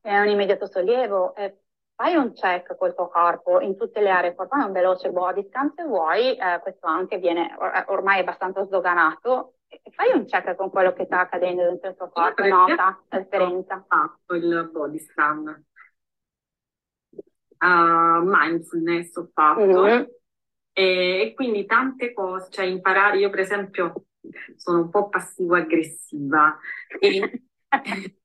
è un immediato sollievo. Eh, fai un check col tuo corpo in tutte le aree, fai un veloce body scan se vuoi, eh, questo anche viene or- ormai abbastanza sdoganato fai un check con quello che sta accadendo dentro il tuo corpo, nota la differenza. Fatto il body scan. Uh, mindfulness ho fatto. Mm-hmm. E, e, quindi tante cose, cioè imparare, io per esempio sono un po' passivo-aggressiva e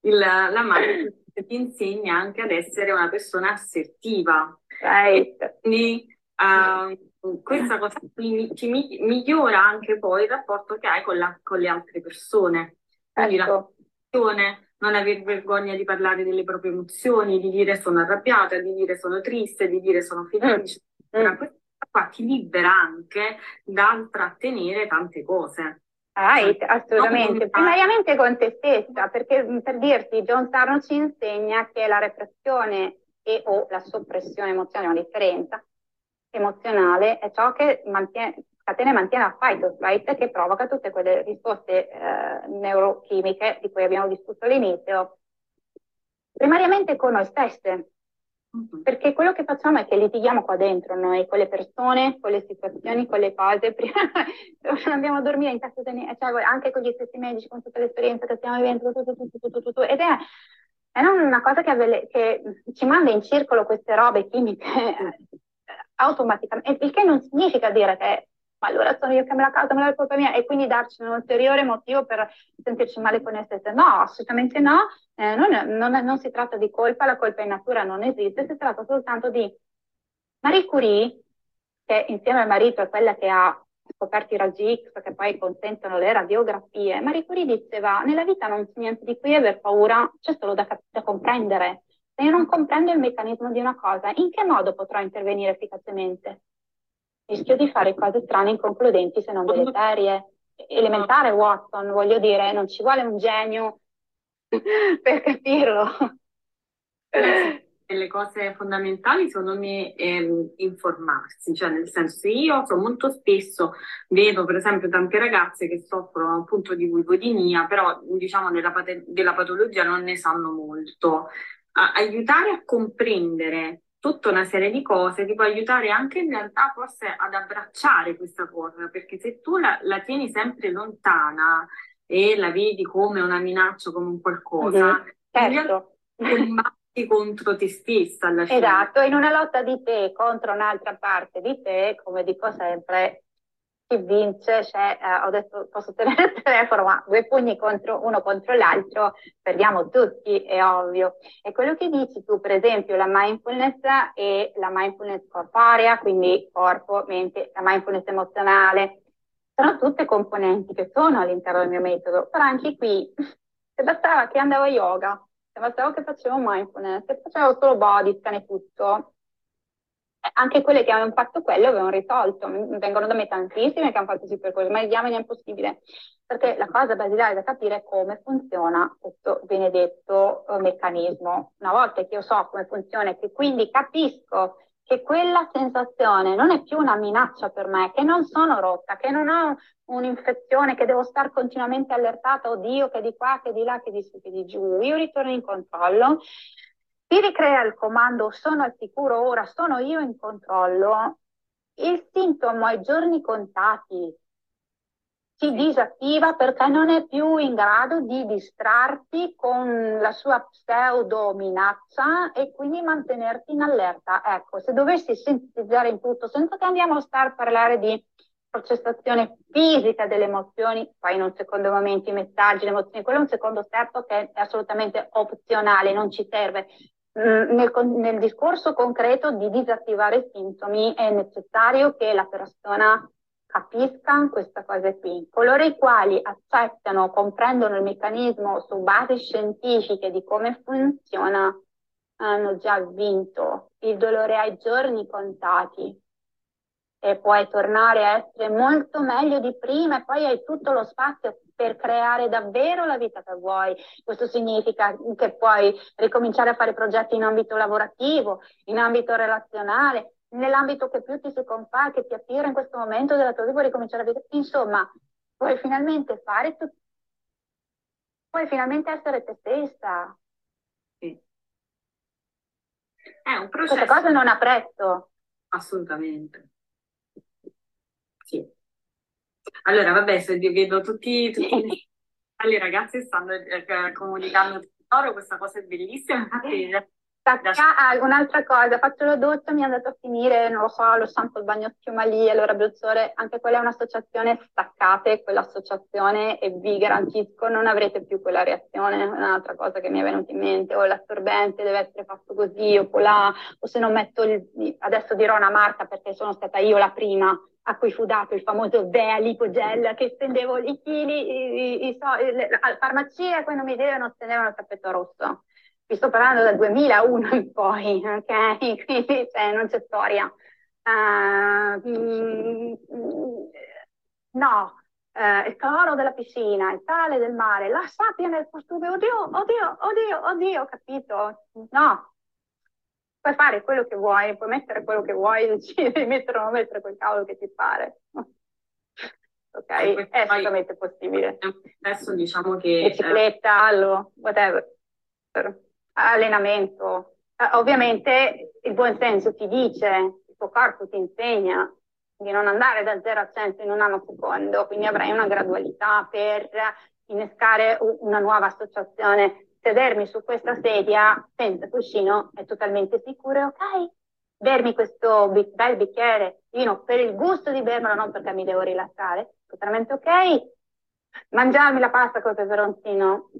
il, la mindfulness ti insegna anche ad essere una persona assertiva. Right. Quindi uh, questa cosa qui ti migliora anche poi il rapporto che hai con, la, con le altre persone. Quindi ecco. la non aver vergogna di parlare delle proprie emozioni, di dire sono arrabbiata, di dire sono triste, di dire sono felice. Mm. mm. Questa qua ti libera anche dal trattenere tante cose. Right, assolutamente. Primariamente con te stessa, perché per dirti, John Sarno ci insegna che la repressione e o la soppressione emozionale, una differenza emozionale, è ciò che mantiene, catena e mantiene la fight or flight che provoca tutte quelle risposte eh, neurochimiche di cui abbiamo discusso all'inizio, primariamente con noi stesse. Perché quello che facciamo è che litighiamo qua dentro noi, con le persone, con le situazioni, con le cose. Prima andiamo a dormire in casa, cioè anche con gli stessi medici, con tutte le esperienze che stiamo vivendo, tutto, tutto, tutto, tutto, ed è, è una cosa che, avele, che, ci manda in circolo queste robe chimiche automaticamente, il che non significa dire che ma allora sono io che me la causa, ma è colpa mia, e quindi darci un ulteriore motivo per sentirci male con noi stesse. No, assolutamente no, eh, non, non, non, si tratta di colpa, la colpa in natura non esiste, si tratta soltanto di Marie Curie, che insieme al marito è quella che ha scoperto i raggi X che poi consentono le radiografie, Marie Curie diceva nella vita non c'è niente di cui aver paura, c'è solo da, da comprendere. Se io non comprendo il meccanismo di una cosa, in che modo potrò intervenire efficacemente? Rischio di fare cose strane, inconcludenti, se non deleterie. Elementare, Watson, voglio dire, non ci vuole un genio per capirlo. Le cose fondamentali secondo me è ehm, informarsi, cioè nel senso se io so, molto spesso vedo per esempio tante ragazze che soffrono appunto di vulvodinia, però diciamo della, pat- della patologia non ne sanno molto. A- aiutare a comprendere tutta una serie di cose ti può aiutare anche in realtà forse ad abbracciare questa cosa, perché se tu la, la tieni sempre lontana e la vedi come una minaccia, come un qualcosa, mm-hmm. certo. combatti contro te stessa alla fine. Esatto, in una lotta di te contro un'altra parte di te, come dico sempre, chi vince, cioè, eh, ho detto posso tenere il telefono, ma due pugni contro uno contro l'altro, perdiamo tutti, è ovvio. E quello che dici tu, per esempio, la mindfulness e la mindfulness corporea, quindi corpo, mente, la mindfulness emozionale, sono tutte componenti che sono all'interno del mio metodo, però anche qui, se bastava che andavo a yoga, se bastava che facevo mindfulness, se facevo solo body scan e tutto, anche quelle che avevano fatto quello avevano risolto. Vengono da me tantissime che hanno fatto sì per quello, ma il diamine è impossibile. Perché la cosa basilare da capire è come funziona questo benedetto uh, meccanismo. Una volta che io so come funziona e che quindi capisco che quella sensazione non è più una minaccia per me, che non sono rotta, che non ho un'infezione, che devo stare continuamente allertata, oddio, che di qua, che di là, che di su, che di giù, io ritorno in controllo si ricrea il comando sono al sicuro ora, sono io in controllo, il sintomo ai giorni contati si disattiva perché non è più in grado di distrarti con la sua pseudo minaccia e quindi mantenerti in allerta. Ecco, se dovessi sintetizzare in tutto, senza che andiamo a stare a parlare di processazione fisica delle emozioni, poi in un secondo momento i messaggi, le emozioni, quello è un secondo step che è assolutamente opzionale, non ci serve. Mm, nel, nel, discorso concreto di disattivare i sintomi è necessario che la persona capisca questa cosa qui. Coloro i quali accettano, comprendono il meccanismo su basi scientifiche di come funziona, hanno già vinto. Il dolore ai giorni contati e puoi tornare a essere molto meglio di prima e poi hai tutto lo spazio per creare davvero la vita che vuoi. Questo significa che puoi ricominciare a fare progetti in ambito lavorativo, in ambito relazionale, nell'ambito che più ti si compare, che ti attira in questo momento della tua vita, puoi ricominciare a vivere. Insomma, puoi finalmente fare tutto. Puoi finalmente essere te stessa. Sì. È un processo. Questa cosa non ha prezzo. Assolutamente. Sì. Allora, vabbè, se vedo tutti, tutti le ragazze stanno eh, comunicando loro, questa cosa è bellissima, infatti Stacca, ah, un'altra cosa, faccio doccia, mi è andato a finire, non lo so, lo shampoo, il bagno schiuma allora Bruzzore, anche quella è un'associazione, staccate quell'associazione e vi garantisco non avrete più quella reazione, un'altra cosa che mi è venuta in mente, o l'assorbente deve essere fatto così, o là, o se non metto il, adesso dirò una marca perché sono stata io la prima a cui fu dato il famoso Vea Lipogel che stendevo i chili, i, i, i, le, alle farmacie quando mi devono stendevano il tappeto rosso vi sto parlando dal 2001 in poi, ok? Quindi cioè, non c'è storia. Uh, no, uh, il cloro della piscina, il sale del mare, la sabbia nel costume, oddio, oddio, oddio, oddio, capito? No, puoi fare quello che vuoi, puoi mettere quello che vuoi, decidi di mettere o non mettere quel cavolo che ti pare. Ok, è assolutamente possibile. Adesso diciamo che... Bicicletta, allo, whatever allenamento. Eh, ovviamente il buon senso ti dice, il tuo corpo ti insegna di non andare da 0 a 100 in un anno secondo, quindi avrai una gradualità per innescare una nuova associazione. Sedermi su questa sedia senza cuscino è totalmente sicuro, ok? Bermi questo bel bicchiere di vino per il gusto di bermelo, non perché mi devo rilassare, totalmente ok. Mangiarmi la pasta col peperoncino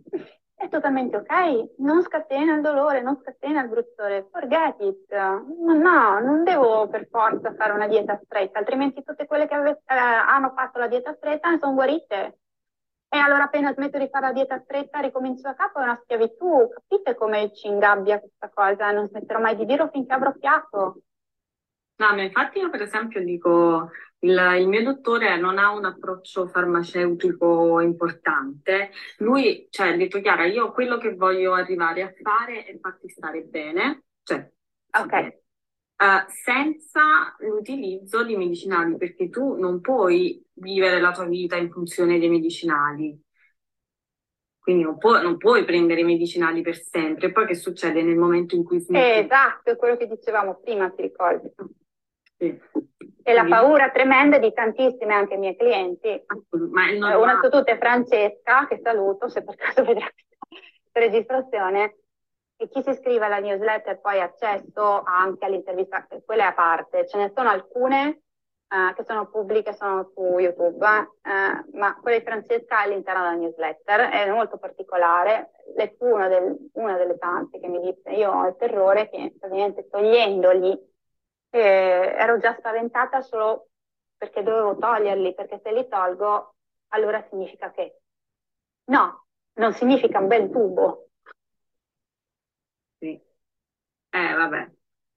è totalmente ok, non scatena il dolore, non scatena il bruttore, forget it. No, non devo per forza fare una dieta stretta, altrimenti tutte quelle che ave- eh, hanno fatto la dieta stretta sono guarite. E allora appena smetto di fare la dieta stretta ricomincio da capo, è una schiavitù. Capite come ci ingabbia questa cosa? Non smetterò mai di dirlo finché avrò fiato. No, ma infatti io per esempio dico, il, il, mio dottore non ha un approccio farmaceutico importante, lui, cioè, ha detto Chiara, io quello che voglio arrivare a fare è farti stare bene, cioè, ok. Uh, senza l'utilizzo di medicinali, perché tu non puoi vivere la tua vita in funzione dei medicinali. Quindi non, può, non, puoi prendere i medicinali per sempre. Poi che succede nel momento in cui smetti? Esatto, è quello che dicevamo prima, ti ricordi? Sì. E la paura tremenda di tantissime anche mie clienti. È eh, Una su tutte è Francesca, che saluto, se per caso vedrà questa registrazione, e chi si iscrive alla newsletter poi ha accesso anche all'intervista, quelle a parte. Ce ne sono alcune uh, che sono pubbliche, sono su YouTube, uh, ma quella di Francesca è all'interno della newsletter, è molto particolare. Fu una, del, una delle tante che mi disse, io ho il terrore che praticamente togliendogli e ero già spaventata solo perché dovevo toglierli, perché se li tolgo allora significa che no, non significa un bel tubo. Sì. Eh, vabbè,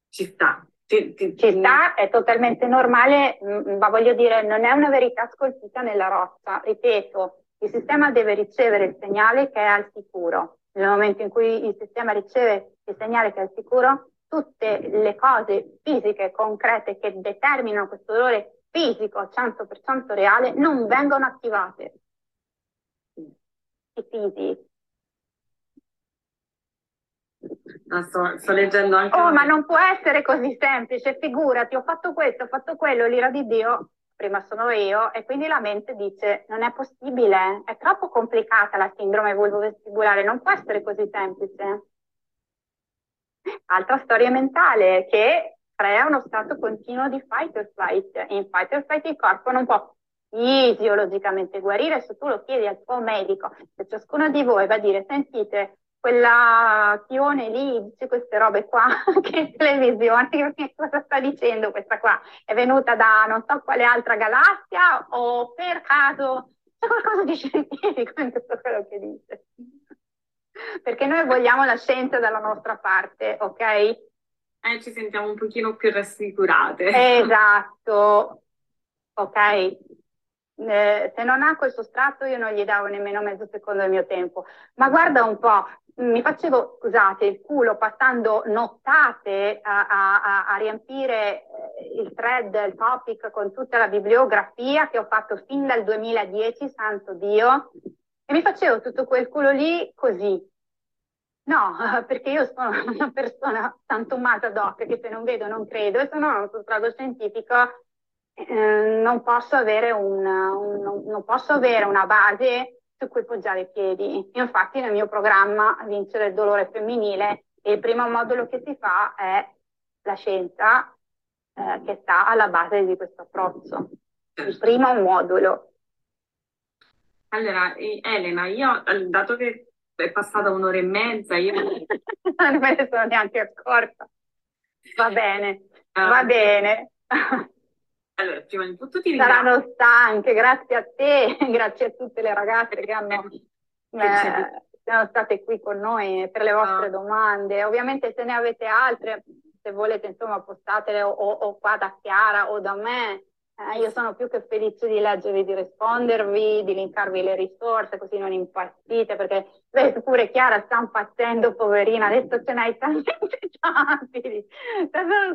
ci sta. Ci, ci, ci sta, è totalmente normale, mm, ma voglio dire, non è una verità scolpita nella roccia. Ripeto, il sistema deve ricevere il segnale che è al sicuro. Nel momento in cui il sistema riceve il segnale che è al sicuro, tutte le cose fisiche, concrete che determinano questo dolore fisico 100% reale non vengono attivate. I fisi. No, sto, sto, leggendo anche. Oh, ma non può essere così semplice. Figurati, ho fatto questo, ho fatto quello, l'ira di Dio, prima sono io, e quindi la mente dice: Non è possibile, è troppo complicata la sindrome vulvo-vestibulare, non può essere così semplice altra storia mentale che crea uno stato continuo di fight or flight. In fight or flight il corpo non può fisiologicamente guarire se tu lo chiedi al tuo medico. Se ciascuno di voi va a dire, sentite, quella Chione lì dice queste robe qua, che in televisione, che cosa sta dicendo questa qua? È venuta da non so quale altra galassia o per caso c'è qualcosa di scientifico in tutto quello che dice? Perché noi vogliamo la scienza dalla nostra parte, ok? Eh, ci sentiamo un pochino più rassicurate. Esatto, ok? Eh, se non ha quel sostrato io non gli davo nemmeno mezzo secondo del mio tempo. Ma guarda un po', mi facevo, scusate, il culo passando nottate a, a, a, riempire eh, il thread, il topic con tutta la bibliografia che ho fatto fin dal 2010, santo Dio, e mi facevo tutto quel culo lì così. No, perché io sono una persona tanto mata doc che se non vedo non credo e sono un sostrato scientifico eh, non, posso avere un, un, non posso avere una base su cui poggiare i piedi. Infatti nel mio programma Vincere il dolore femminile il primo modulo che si fa è la scienza eh, che sta alla base di questo approccio. Il primo modulo. Allora, Elena, io, dato che è passata un'ora e mezza, io... non me ne sono neanche accorta. Va bene, uh, va bene. Allora, prima di tutto ti ringrazio. Saranno stanche, grazie a te, grazie a tutte le ragazze che hanno... Eh, sono state qui con noi per le vostre ah. domande. Ovviamente se ne avete altre, se volete insomma postatele o, o qua da Chiara o da me, eh, io sono più che felice di leggervi, di rispondervi, di linkarvi le risorse, così non impazzite, perché beh, pure Chiara sta impazzendo, poverina, adesso ce n'hai talmente tanti,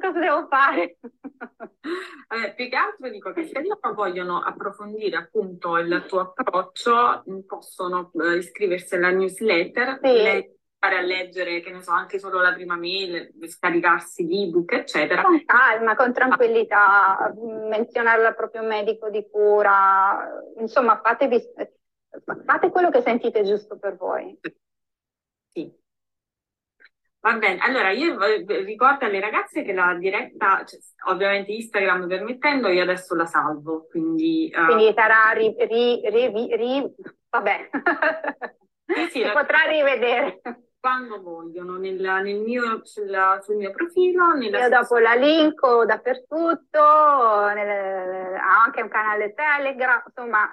cosa devo fare? Eh, più che altro dico che se loro vogliono approfondire appunto il tuo approccio, possono eh, iscriversi alla newsletter. Sì. Le a leggere, che ne so, anche solo la prima mail, scaricarsi l'ebook, eccetera. Con calma, con tranquillità, menzionare al proprio medico di cura, insomma, fatevi, fate quello che sentite giusto per voi. Sì. Va bene, allora io ricordo alle ragazze che la diretta, cioè, ovviamente Instagram permettendo, io adesso la salvo, quindi... Uh... Quindi sarà ri, ri, ri, ri vabbè, sì, sì, si la... potrà rivedere quando vogliono, nel, nel mio, sul, sul, mio profilo. Io dopo la linko dappertutto, nel, anche un canale Telegram, insomma,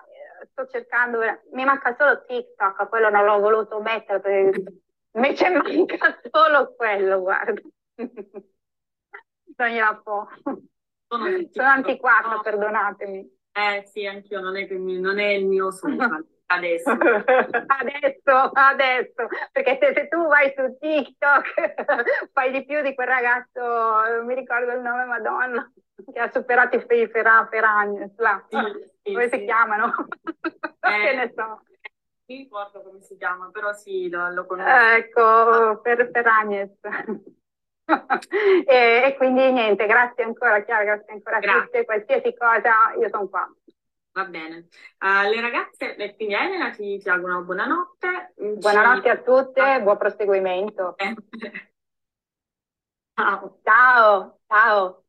sto cercando, mi manca solo TikTok, quello non l'ho voluto mettere perché invece manca solo quello, guarda. non gliela può. Sono, Sono antiquata, no. perdonatemi. Eh sì, anch'io, non è, non è il mio social. Adesso. adesso, adesso, perché se, se, tu vai su TikTok fai di più di quel ragazzo, non mi ricordo il nome, Madonna, che ha superato i Ferra, Ferragnes, là. Sì, sì, come sì. si chiamano? Eh, che ne so. Non mi ricordo come si chiama, però sì, lo, lo conosco. Ecco, per Ferragnes. e, e, quindi niente, grazie ancora Chiara, grazie ancora a tutte, qualsiasi cosa, io sono qua. Va bene. Uh, le ragazze, le quindi Elena ti, ti auguro buonanotte. Buonanotte a tutte, ah. buon proseguimento. ciao. Ciao, ciao.